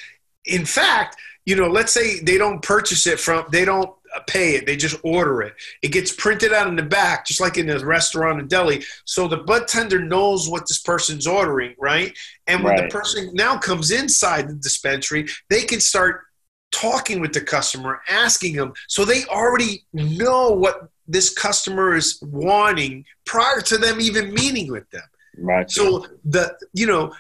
In fact, you know, let's say they don't purchase it from, they don't pay it, they just order it. It gets printed out in the back, just like in a restaurant and deli. So the bud tender knows what this person's ordering, right? And when Right. the person now comes inside the dispensary, they can start talking with the customer, asking them. So they already know what this customer is wanting prior to them even meeting with them. right So the you know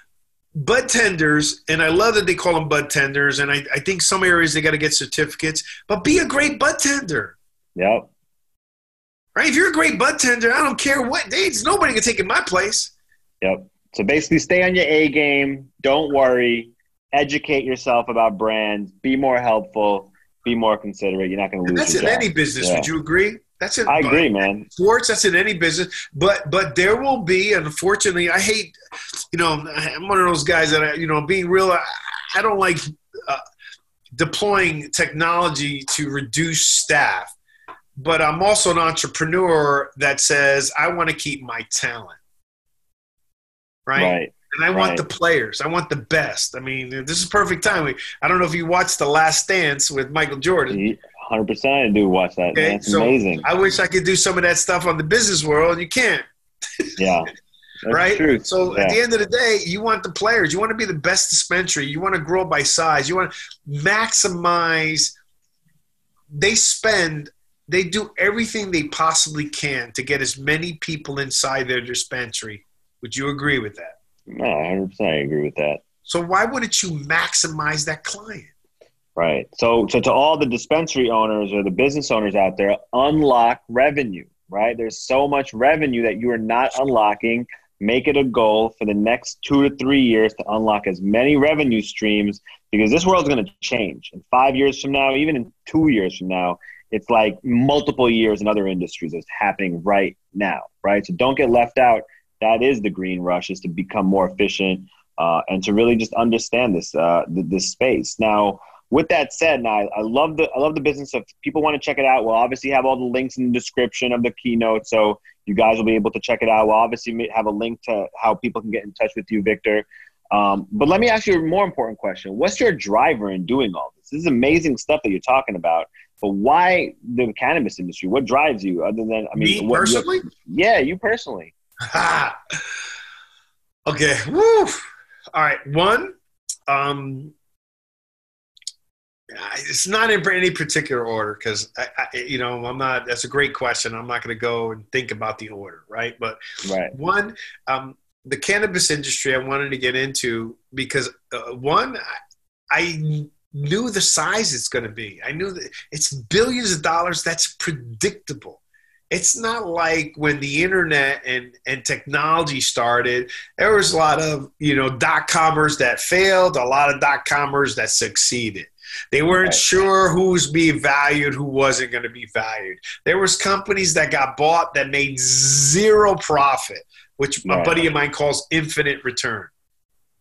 bud tenders, and I love that they call them bud tenders, and I, I think some areas they got to get certificates, but be a great bud tender. yep Right? If you're a great bud tender, I don't care what. There's nobody can take in my place. yep so basically stay on your a game don't worry educate yourself about brands be more helpful be more considerate you're not going to And lose that's in job. any business. Yeah. Would you agree? That's in i agree man. sports that's in any business. But but there will be unfortunately i hate you know i'm one of those guys that I, you know being real i, I don't like uh, deploying technology to reduce staff. But i'm also an entrepreneur that says i want to keep my talent. Right, right and i want right. the players. I want the best. I mean this is perfect timing. I don't know if you watched the last dance with michael jordan 100% i do watch that Okay, it's so amazing I wish I could do some of that stuff on the business world. You can't. yeah That's right? So Yeah. at the end of the day, you want the players. You want to be the best dispensary. You want to grow by size. You want to maximize. They spend. They do everything they possibly can to get as many people inside their dispensary. Would you agree with that? no 100% i agree with that So why wouldn't you maximize that client? Right. So, so to all the dispensary owners or the business owners out there, unlock revenue. Right. There's so much revenue that you are not unlocking. Make it a goal for the next two to three years to unlock as many revenue streams because this world's going to change. In five years from now, even in two years from now, it's like multiple years in other industries that's happening right now. Right. So don't get left out. That is the green rush is to become more efficient uh, and to really just understand this uh, th- this space. Now, with that said, now I, I love the I love the business. If people want to check it out, we'll obviously have all the links in the description of the keynote, so you guys will be able to check it out. We'll obviously have a link to how people can get in touch with you, Victor. Um, but let me ask you a more important question: What's your driver in doing all this? This is amazing stuff that you're talking about. But why the cannabis industry? What drives you, other than I mean, Me what, personally? yeah, you personally. Okay. Woo. All right. One. Um, it's not in any particular order because I, I, you know, I'm not. That's a great question. I'm not going to go and think about the order, right? But Right. one, um, the cannabis industry I wanted to get into because uh, one, I, I knew the size it's going to be. I knew that it's billions of dollars. That's predictable. It's not like when the internet and, and technology started, there was a lot of, you know, dot commerce that failed, a lot of dot commerce that succeeded. They weren't right. sure who was being valued, who wasn't going to be valued. There was companies that got bought that made zero profit, which right. a buddy of mine calls infinite return.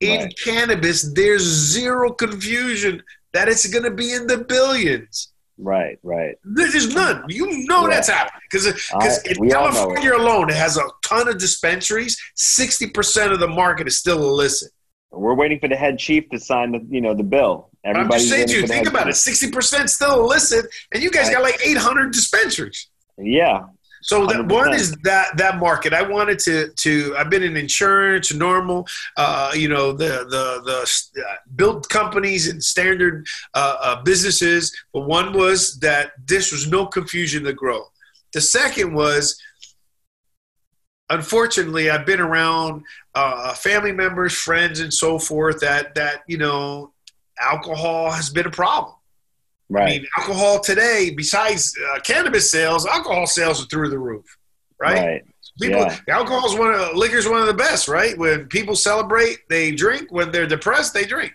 In right. cannabis, there's zero confusion that it's going to be in the billions. Right, right. There's none. You know that's happening because because in California alone, it has a ton of dispensaries. Sixty percent of the market is still illicit. We're waiting for the head chief to sign the you know the bill. I'm just saying to you, think about chief. it. Sixty percent still illicit, and you guys right. got like eight hundred dispensaries. Yeah, so that one is that that market. I wanted to to. I've been in insurance, normal, uh, you know, the the the uh, built companies and standard uh, uh, businesses. But one was that this was no confusion to grow. The second was, unfortunately, I've been around uh, family members, friends, and so forth that that you know, alcohol has been a problem. Right. I mean, alcohol today, besides uh, cannabis sales, alcohol sales are through the roof, right? Right. People, yeah. alcohol is one of liquor is one of the best, right? When people celebrate, they drink. When they're depressed, they drink.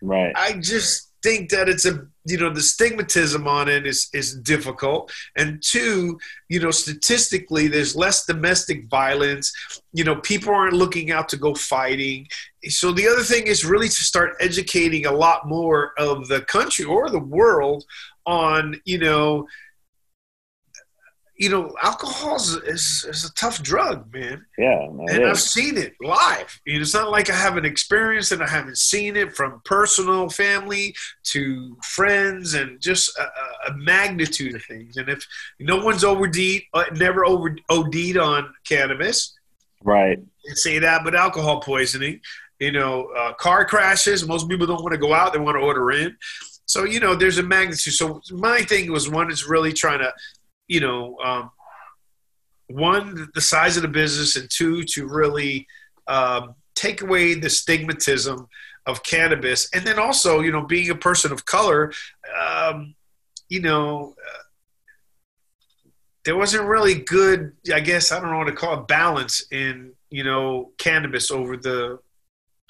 Right. I just think that it's a you know the stigmatism on it is is difficult. And two you know statistically there's less domestic violence. You know people aren't looking out to go fighting. So the other thing is really to start educating a lot more of the country or the world on you know you know, alcohol is, is, is, a tough drug, man. Yeah. And I've seen it live. You know, it's not like I haven't experienced it. I haven't seen it from personal family to friends and just a, a magnitude of things. And if no one's OD'd, uh, never over OD'd on cannabis. Right. say that, but alcohol poisoning, you know, uh, car crashes. Most people don't want to go out. They want to order in. So, you know, there's a magnitude. So my thing was one is really trying to you know, um, one, the size of the business, and two, to really um, take away the stigmatism of cannabis. And then also, you know, being a person of color, um, you know, uh, there wasn't really good, I guess, I don't know what to call it, balance in, you know, cannabis over the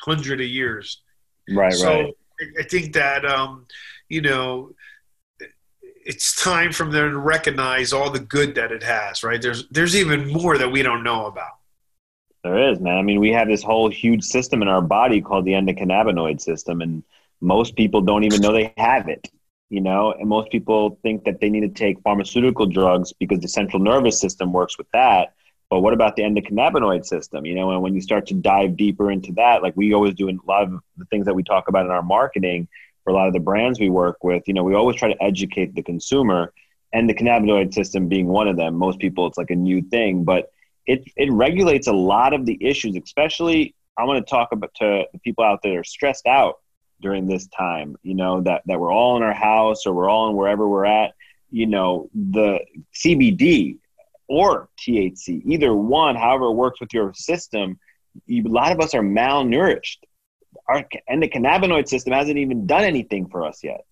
hundred of years. Right, so right. I think that, um, you know, it's time for them to recognize all the good that it has, right? There's there's even more that we don't know about. There is, man. I mean, we have this whole huge system in our body called the endocannabinoid system, and most people don't even know they have it. You know, and most people think that they need to take pharmaceutical drugs because the central nervous system works with that. But what about the endocannabinoid system? You know, and when you start to dive deeper into that, like we always do in a lot of the things that we talk about in our marketing, for a lot of the brands we work with, you know, we always try to educate the consumer and the cannabinoid system being one of them. Most people, it's like a new thing, but it, it regulates a lot of the issues, especially I want to talk about to the people out there that are stressed out during this time, you know, that, that we're all in our house or we're all in wherever we're at, you know, the CBD or THC, either one, however it works with your system, you, a lot of us are malnourished our endocannabinoid system hasn't even done anything for us yet.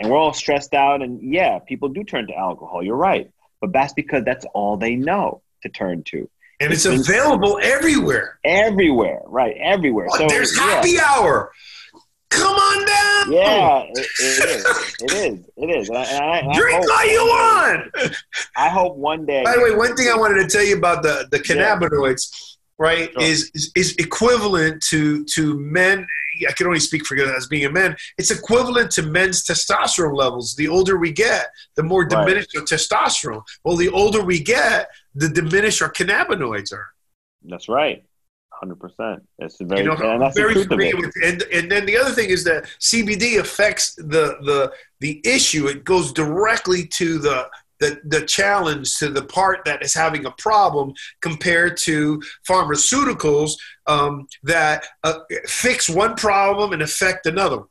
And we're all stressed out. And yeah, people do turn to alcohol. You're right. But that's because that's all they know to turn to. And it's, it's available everywhere. Everywhere, right? Everywhere. so there's happy yeah. hour. Come on down. Yeah, it, it is. It is. It is. And I, and I, Drink all you want. I hope one day. By the way, one thing I wanted to tell you about the the cannabinoids. Yeah right sure. is, is, is equivalent to to men i can only speak for as being a man it's equivalent to men's testosterone levels. The older we get the more diminished right. our testosterone. Well the older we get the diminished our cannabinoids are. That's right. 100% that's very you know, and that's very familiar with and, and then the other thing is that cbd affects the the the issue. It goes directly to the the, the challenge to the part that is having a problem compared to pharmaceuticals um, that uh, fix one problem and affect another.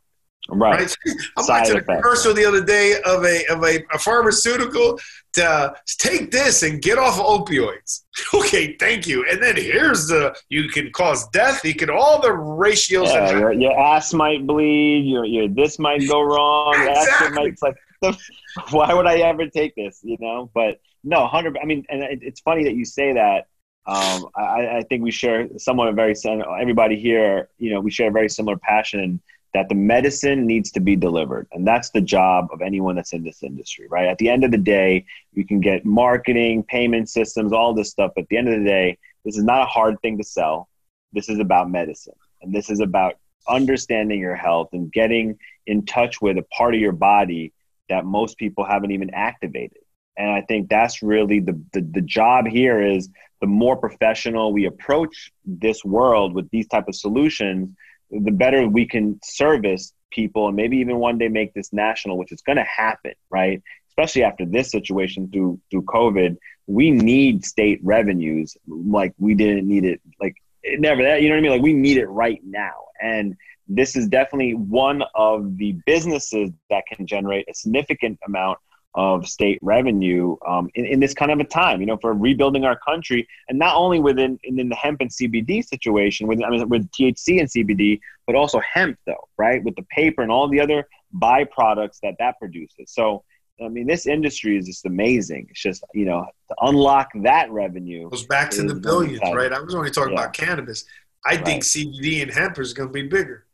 Right. right? I'm Side watching effect. a commercial the other day of a of a, a pharmaceutical to take this and get off of opioids. okay, thank you. And then here's the you can cause death. You can all the ratios. Yeah, your, your, ass might bleed. Your your this might go wrong. exactly. Might, it's like why would I ever take this? You know, but no, hundred. I mean, and it, it's funny that you say that. Um, I, I think we share somewhat a very everybody here. You know, we share a very similar passion that the medicine needs to be delivered. And that's the job of anyone that's in this industry, right? At the end of the day, you can get marketing, payment systems, all this stuff. But at the end of the day, this is not a hard thing to sell. This is about medicine. And this is about understanding your health and getting in touch with a part of your body that most people haven't even activated. And I think that's really the, the, the job here is the more professional we approach this world with these type of solutions, the better we can service people and maybe even one day make this national, which is going to happen, right? Especially after this situation through through COVID, we need state revenues like we didn't need it like it never that you know what I mean? Like we need it right now, and this is definitely one of the businesses that can generate a significant amount of state revenue um, in, in, this kind of a time, you know, for rebuilding our country, and not only within in, the hemp and CBD situation, with I mean, with THC and CBD, but also hemp, though, right, with the paper and all the other byproducts that that produces. So, I mean, this industry is just amazing. It's just you know to unlock that revenue goes back to the billions, right? I was only talking yeah. about cannabis. I right. think CBD and hemp is going to be bigger.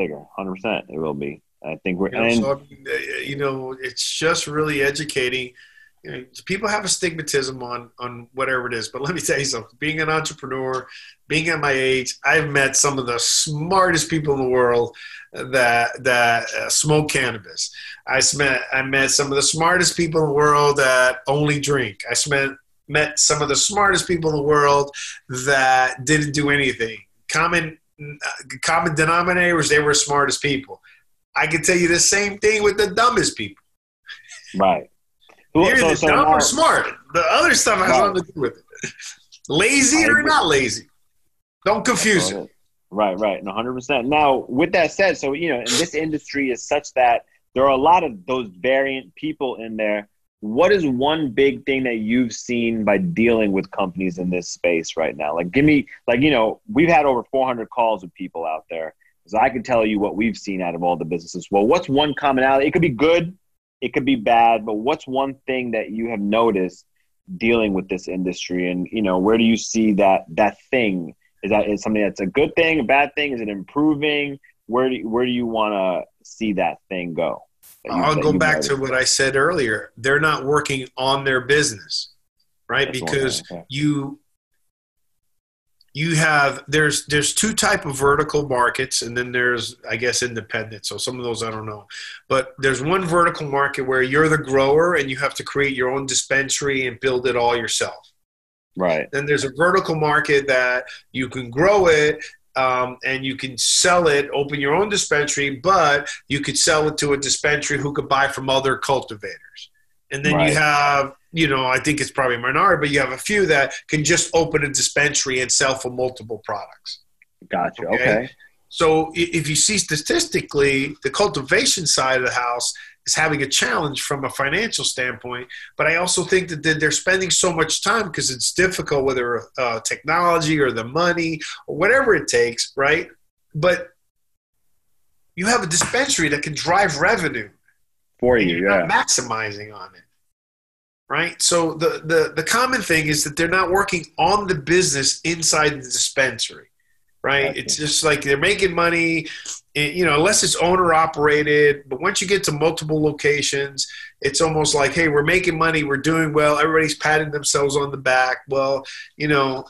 Bigger, hundred percent. It will be. I think we're. You know, and, so, uh, you know, it's just really educating. You know, people have a stigmatism on on whatever it is, but let me tell you something. Being an entrepreneur, being at my age, I've met some of the smartest people in the world that that uh, smoke cannabis. I met I met some of the smartest people in the world that only drink. I met met some of the smartest people in the world that didn't do anything. Common common denominators, they were smartest people. I can tell you the same thing with the dumbest people. Right. You're so, so dumb now, or smart. The other stuff has right. nothing to do with it. Lazy or not lazy. Don't confuse it. Right, right. 100%. Now, with that said, so, you know, and this industry is such that there are a lot of those variant people in there. What is one big thing that you've seen by dealing with companies in this space right now? Like, give me, like, you know, we've had over 400 calls with people out there because I can tell you what we've seen out of all the businesses. Well, what's one commonality? It could be good, it could be bad, but what's one thing that you have noticed dealing with this industry, and you know, where do you see that that thing? Is that is something that's a good thing, a bad thing? Is it improving? Where do where do you want to see that thing go? I'll go back to what I said earlier. They're not working on their business, right? That's because you you have there's there's two type of vertical markets and then there's i guess independent. So some of those i don't know. But there's one vertical market where you're the grower and you have to create your own dispensary and build it all yourself. Right. Then there's a vertical market that you can grow it um, and you can sell it open your own dispensary but you could sell it to a dispensary who could buy from other cultivators and then right. you have you know, I think it's probably minority, but you have a few that can just open a dispensary and sell for multiple products. Gotcha. Okay. okay. So if you see statistically, the cultivation side of the house is having a challenge from a financial standpoint. But I also think that they're spending so much time because it's difficult, whether uh, technology or the money or whatever it takes, right? But you have a dispensary that can drive revenue for you, yeah. maximizing on it right? So the, the, the common thing is that they're not working on the business inside the dispensary, right? It's just like they're making money, you know, unless it's owner operated. But once you get to multiple locations, it's almost like, hey, we're making money, we're doing well, everybody's patting themselves on the back. Well, you know,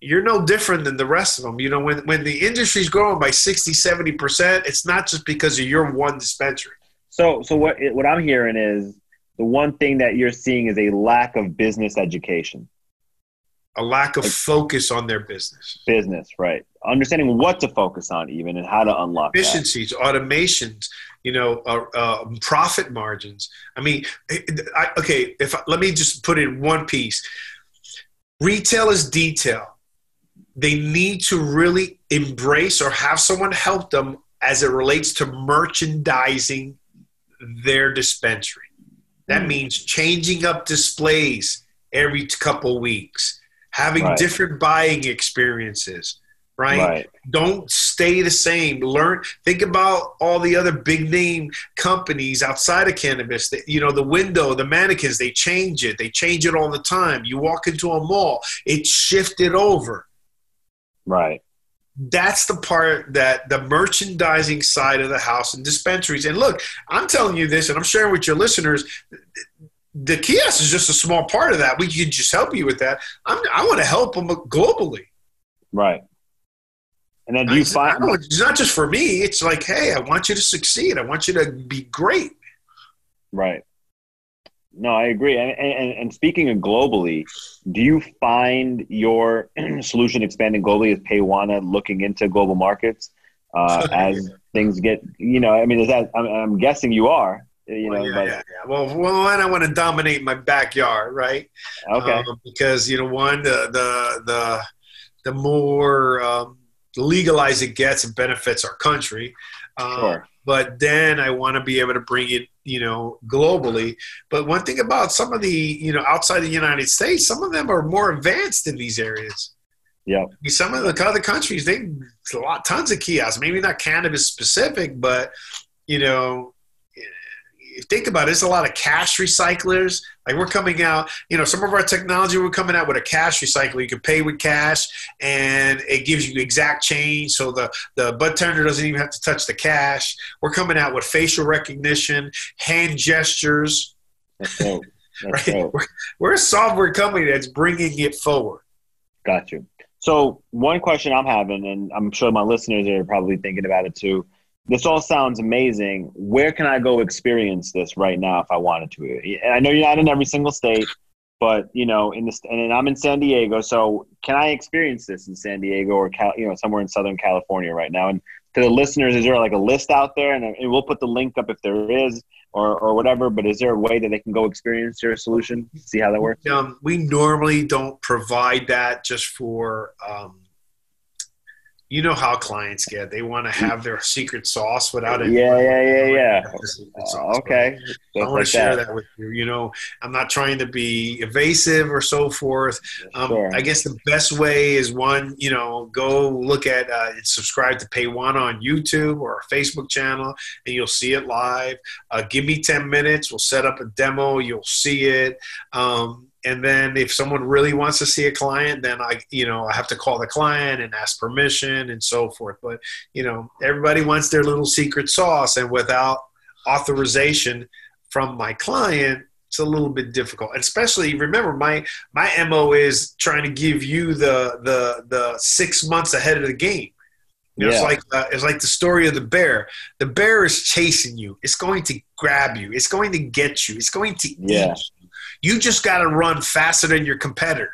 you're no different than the rest of them. You know, when, when the industry's growing by 60, 70%, it's not just because of your one dispensary. So, so what, what I'm hearing is the one thing that you're seeing is a lack of business education a lack of focus on their business business right understanding what to focus on even and how to unlock efficiencies that. automations you know uh, uh, profit margins i mean I, okay if let me just put in one piece retail is detail they need to really embrace or have someone help them as it relates to merchandising their dispensary. That Mm. means changing up displays every couple weeks, having Right. different buying experiences, right? Right. Don't stay the same. Learn. Think about all the other big name companies outside of cannabis. That you know, the window, the mannequins, they change it. They change it all the time. You walk into a mall, it's shifted over Right. that's the part that the merchandising side of the house and dispensaries. And look, I'm telling you this, and I'm sharing with your listeners. The kiosk is just a small part of that. We could just help you with that. I'm, I want to help them globally. Right. And then do you find it's not just for me. It's like, hey, I want you to succeed. I want you to be great. Right. No, I agree. And, and, and speaking of globally, do you find your solution expanding globally as Paywana looking into global markets uh, as things get, you know, I mean, is that, I'm, I'm guessing you are, you know, Well, yeah, but yeah, yeah. Well, one, I want to dominate my backyard, right? okay. Um, because you know, one the the the the more um, legalized it gets, it benefits our country. Um, Sure. But then I want to be able to bring it, you know, globally. But one thing about some of the, you know, outside the United States, some of them are more advanced in these areas. Yeah. Some of the other countries, they a lot, tons of kiosks. Maybe not cannabis specific, but you know, think about it, there's a lot of cash recyclers. Like we're coming out, you know, some of our technology we're coming out with a cash recycler. You can pay with cash, and it gives you exact change, so the the bud tender doesn't even have to touch the cash. We're coming out with facial recognition, hand gestures. That's. That's Right? dope. We're, we're a software company that's bringing it forward. Got you. So one question I'm having, and I'm sure my listeners are probably thinking about it too. This all sounds amazing. Where can I go experience this right now if I wanted to? And I know you're not in every single state, but you know, in this, and I'm in San Diego. So can I experience this in San Diego or Cal, you know, somewhere in Southern California right now? And to the listeners, is there like a list out there? And, and we'll put the link up if there is, or or whatever. But is there a way that they can go experience your solution, see how that works? Um, we normally don't provide that just for, um, you know how clients get. They want to have their secret sauce without it. Yeah, yeah, yeah, yeah. Uh, okay. I want like to share that. with you. You know, I'm not trying to be evasive or so forth. Um, Sure. I guess the best way is one, you know, go look at uh, subscribe to Paywana on YouTube or our Facebook channel, and you'll see it live. Uh, give me 10 minutes. We'll set up a demo. You'll see it. Um, and then if someone really wants to see a client, then I, you know, I have to call the client and ask permission and so forth. But you know, everybody wants their little secret sauce, and without authorization from my client, it's a little bit difficult. Especially remember my my mo is trying to give you the the the six months ahead of the game. You know, Yeah. It's like uh, it's like the story of the bear. The bear is chasing you. It's going to grab you. It's going to get you. It's going to Yeah. eat you. Just got to run faster than your competitor.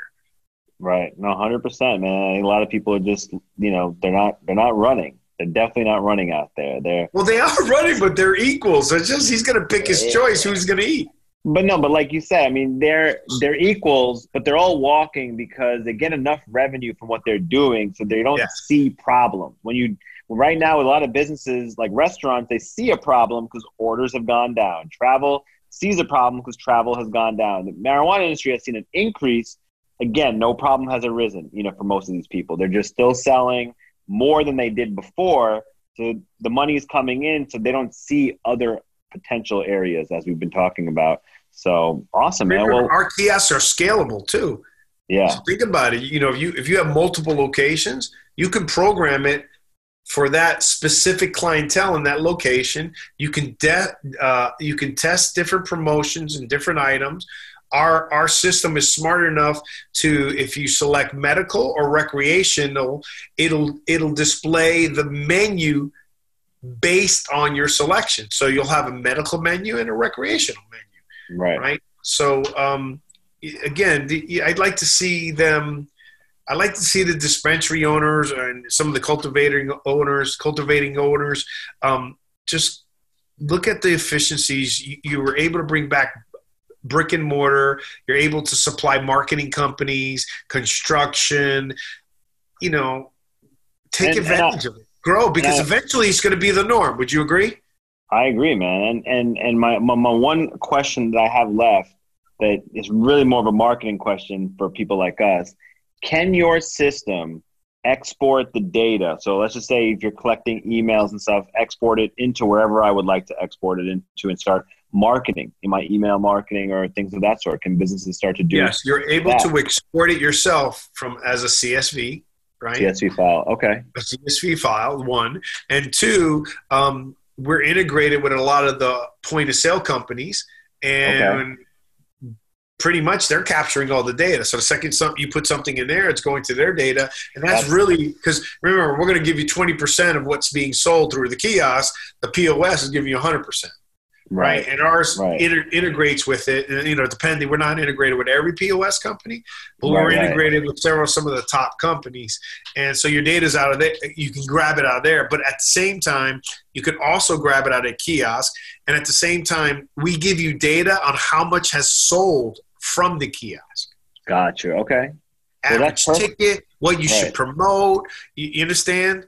Right. No, hundred percent, man. A lot of people are just, you know, they're not, they're not running. They're definitely not running out there. They're, Well, they are running, but they're equals. It's just he's going to pick his choice who's going to eat. but no, but like you said, I mean, they're, they're equals, but they're all walking because they get enough revenue from what they're doing, so they don't Yeah. see problems. When you, right now, with a lot of businesses like restaurants, they see a problem because orders have gone down. Travel sees a problem because travel has gone down. The marijuana industry has seen an increase. Again, no problem has arisen, you know, for most of these people. They're just still selling more than they did before. So the money is coming in, so they don't see other potential areas as we've been talking about. So awesome, man. Well, our kiosks are scalable too. yeah, So think about it. You know, if you if you have multiple locations, you can program it for that specific clientele in that location. You can de- uh, you can test different promotions and different items. Our our system is smart enough to if you select medical or recreational, it'll it'll display the menu based on your selection. So you'll have a medical menu and a recreational menu right. right? So um, again, the, I'd like to see them. I like to see the dispensary owners and some of the cultivating owners, cultivating owners, um, just look at the efficiencies. You, you were able to bring back brick and mortar. You're able to supply marketing companies, construction. You know, take And- and I- advantage of it. grow because I- eventually it's going to be the norm. Would you agree? I agree, man. And and and my, my my one question that I have left that is really more of a marketing question for people like us: Can your system export the data? So let's just say if you're collecting emails and stuff, export it into wherever I would like to export it into and start marketing in my email marketing or things of that sort. Can businesses start to do Yes, you're able that. to export it yourself from as a CSV, right? CSV file? Okay. a CSV file, one. And two, um, we're integrated with a lot of the point of sale companies, and pretty much they're capturing all the data. So the second some, you put something in there, it's going to their data. And that's, That's- really because remember, we're going to give you 20% of what's being sold through the kiosk. The POS is giving you 100%. Right. And ours Right. inter- integrates with it. And, you know, depending, we're not integrated with every POS company, but Right, we're right. integrated with several, some of the top companies. And so your data's out of there. You can grab it out of there. But at the same time, you can also grab it out of a kiosk. And at the same time, we give you data on how much has sold from the kiosk. Gotcha. Okay. Average that's ticket, what you should promote. You, you understand?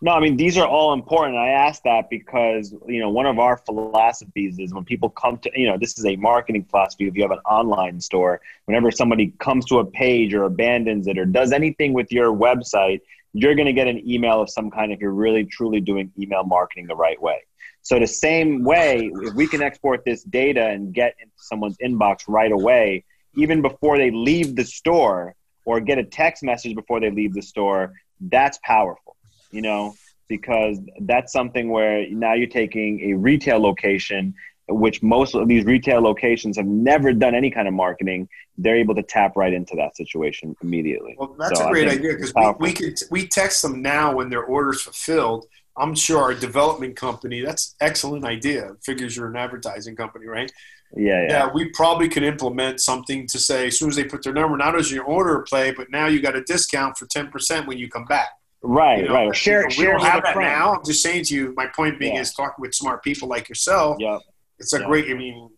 No, I mean these are all important. I ask that because you know one of our philosophies is when people come to you know this is a marketing philosophy. If you have an online store, whenever somebody comes to a page or abandons it or does anything with your website, you're going to get an email of some kind if you're really truly doing email marketing the right way. So the same way, if we can export this data and get into someone's inbox right away, even before they leave the store, or get a text message before they leave the store, that's powerful you know, because that's something where now you're taking a retail location, which most of these retail locations have never done any kind of marketing. They're able to tap right into that situation immediately. Well, that's So a great idea because we, we we text them now when their order's fulfilled. I'm sure our development company. That's excellent idea. Figures you're an advertising company, right? Yeah, yeah, Yeah, we probably could implement something to say as soon as they put their number, not as your order play, but now you got a discount for ten percent when you come back. right, You know, right. Share, we share don't have that friend. now. I'm just saying to you. My point being Yeah. is talking with smart people like yourself. Yeah. It's a Yeah. great. I mean,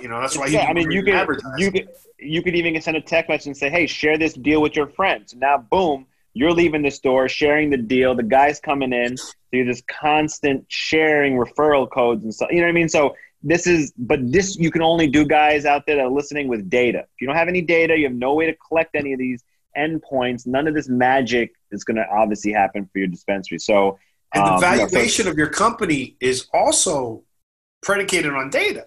you know, that's why. Yeah, you I mean, you can could, you could, you could even send a text message and say, "Hey, share this deal with your friends." Now, boom, you're leaving the store, sharing the deal. The guy's coming in. So you're just constant sharing referral codes and stuff. You know what I mean? So this is, but this you can only do, guys out there that are listening with data. If you don't have any data, you have no way to collect any of these endpoints. None of this magic is going to obviously happen for your dispensary. So, and the um, you know, so- valuation of your company is also predicated on data.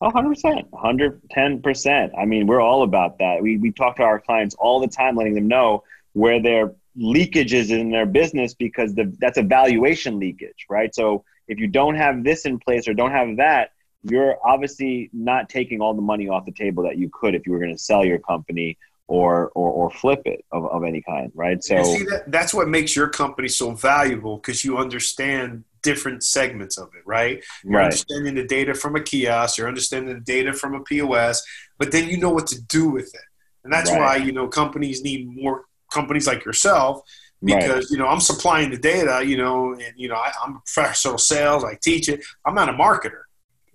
Oh, 100%. 110%. I mean, we're all about that. We, we talk to our clients all the time, letting them know where their leakage is in their business because the, that's a valuation leakage, right? So if you don't have this in place or don't have that, you're obviously not taking all the money off the table that you could if you were going to sell your company or, or, or flip it of, of any kind, right? So, see that that's what makes your company so valuable because you understand different segments of it, right? You're right. understanding the data from a kiosk, you're understanding the data from a POS, but then you know what to do with it. And that's Right. why, you know, companies need more companies like yourself Right. because, you know, I'm supplying the data, you know, and, you know, I, I'm a professional sales, I teach it. I'm not a marketer.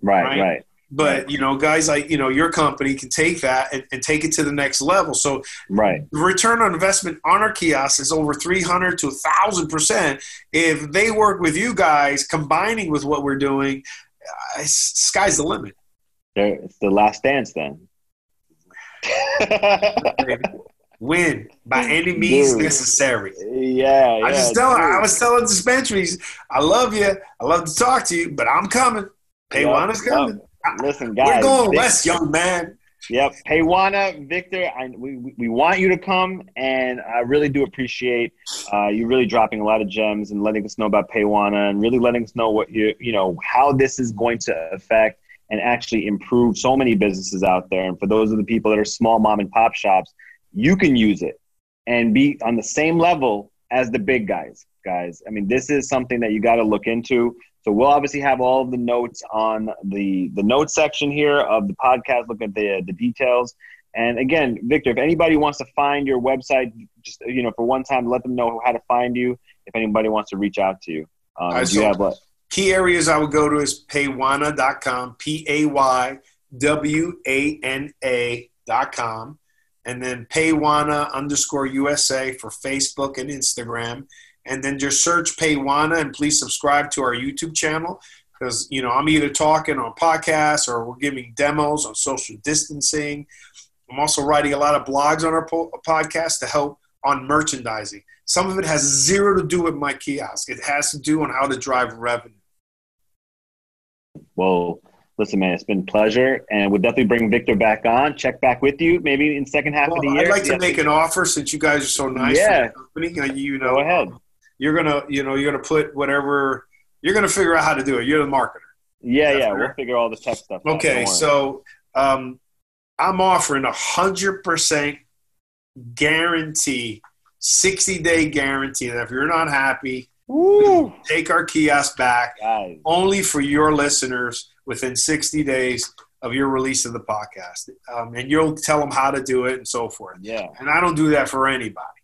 Right, right? right. But, you know, guys like, you know, your company can take that and, and take it to the next level. So Right. the return on investment on our kiosks is over 300 to 1000% if they work with you guys combining with what we're doing uh, sky's the limit There, it's the last dance then. win by any means Dude. necessary Yeah, yeah. i just tell dude. i was telling dispensaries i love you i love to talk to you but i'm coming pay Yep, coming yep. Listen, guys. we're going west young man Yep. Paywana, Victor, I, we, we- we want you to come, and I really do appreciate uh, you really dropping a lot of gems and letting us know about Paywana and really letting us know what you, you know, how this is going to affect and actually improve so many businesses out there. And for those of the people that are small mom and pop shops, you can use it and be on the same level as the big guys, guys. I mean, this is something that you got to look into. So we'll obviously have all of the notes on the the notes section here of the podcast. Look at the the details. And again, Victor, if anybody wants to find your website, just you know, for one time, let them know how to find you. If anybody wants to reach out to you, um, do you saw- have key areas I would go to is paywana.com, P A Y W A N A.com, and then paywana underscore USA for Facebook and Instagram. and then just search Paywana and please subscribe to our YouTube channel because you know I'm either talking on podcasts or we're giving demos on social distancing. I'm also writing a lot of blogs on our po- podcast to help on merchandising. Some of it has zero to do with my kiosk. It has to do on how to drive revenue. Well, listen, man, it's been a pleasure, and we'll definitely bring Victor back on. Check back with you, maybe in second half well, of the year. I'd like to make an offer since you guys are so nice. Yeah. company. You know, Go ahead. You're gonna, you know, you're gonna put whatever. You're gonna figure out how to do it. You're the marketer. Yeah, yeah, fair. we'll figure all the tech stuff. Okay, so um, I'm offering a hundred percent guarantee, sixty day guarantee that if you're not happy, take our kiosk back guys, only for your listeners within 60 days of your release of the podcast. Um, and you'll tell them how to do it and so forth. yeah, And I don't do that for anybody.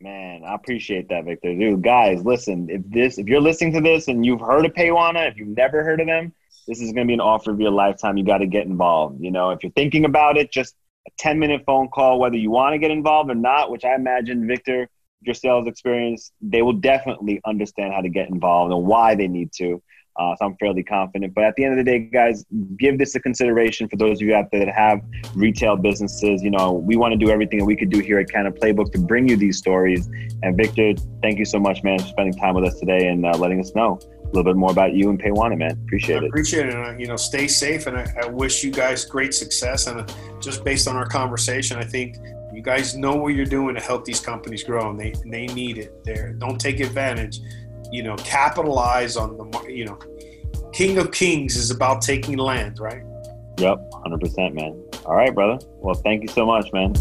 man, I appreciate that, Victor. Dude, guys, listen, if this, if you're listening to this and you've heard of Paywana, if you've never heard of them, this is going to be an offer of your lifetime. You got to get involved. You know, if you're thinking about it, just a 10 minute phone call, whether you want to get involved or not, which I imagine, Victor, your sales experience, they will definitely understand how to get involved and why they need to. Uh, so I'm fairly confident. But at the end of the day, guys, give this a consideration for those of you out there that have retail businesses. You know, we want to do everything that we could do here at Canna Playbook to bring you these stories. And Victor, thank you so much, man, for spending time with us today and uh, letting us know a little bit more about you and Paywana, man. Appreciate I it. appreciate it. And, you know, stay safe. And I, I wish you guys great success. And uh, just based on our conversation, I think you guys know what you're doing to help these companies grow and they, and they need it there. Don't take advantage, you know, capitalize on the, you know, King of Kings is about taking land, right? Yep, 100%, man. All right, brother. Well, thank you so much, man.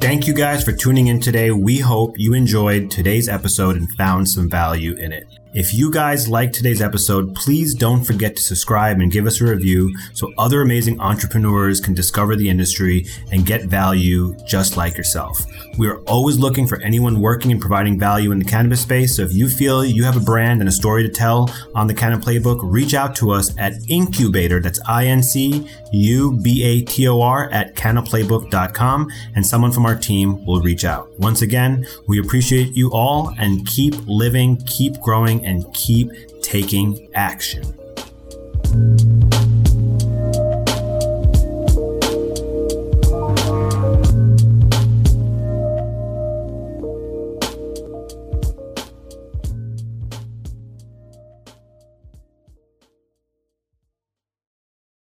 Thank you guys for tuning in today. We hope you enjoyed today's episode and found some value in it. If you guys liked today's episode, please don't forget to subscribe and give us a review so other amazing entrepreneurs can discover the industry and get value just like yourself. We are always looking for anyone working and providing value in the cannabis space. So if you feel you have a brand and a story to tell on the Canna Playbook, reach out to us at Incubator. That's I N C U B A T O R at cannaplaybook.com and someone from our team will reach out. Once again, we appreciate you all and keep living, keep growing, and keep taking action.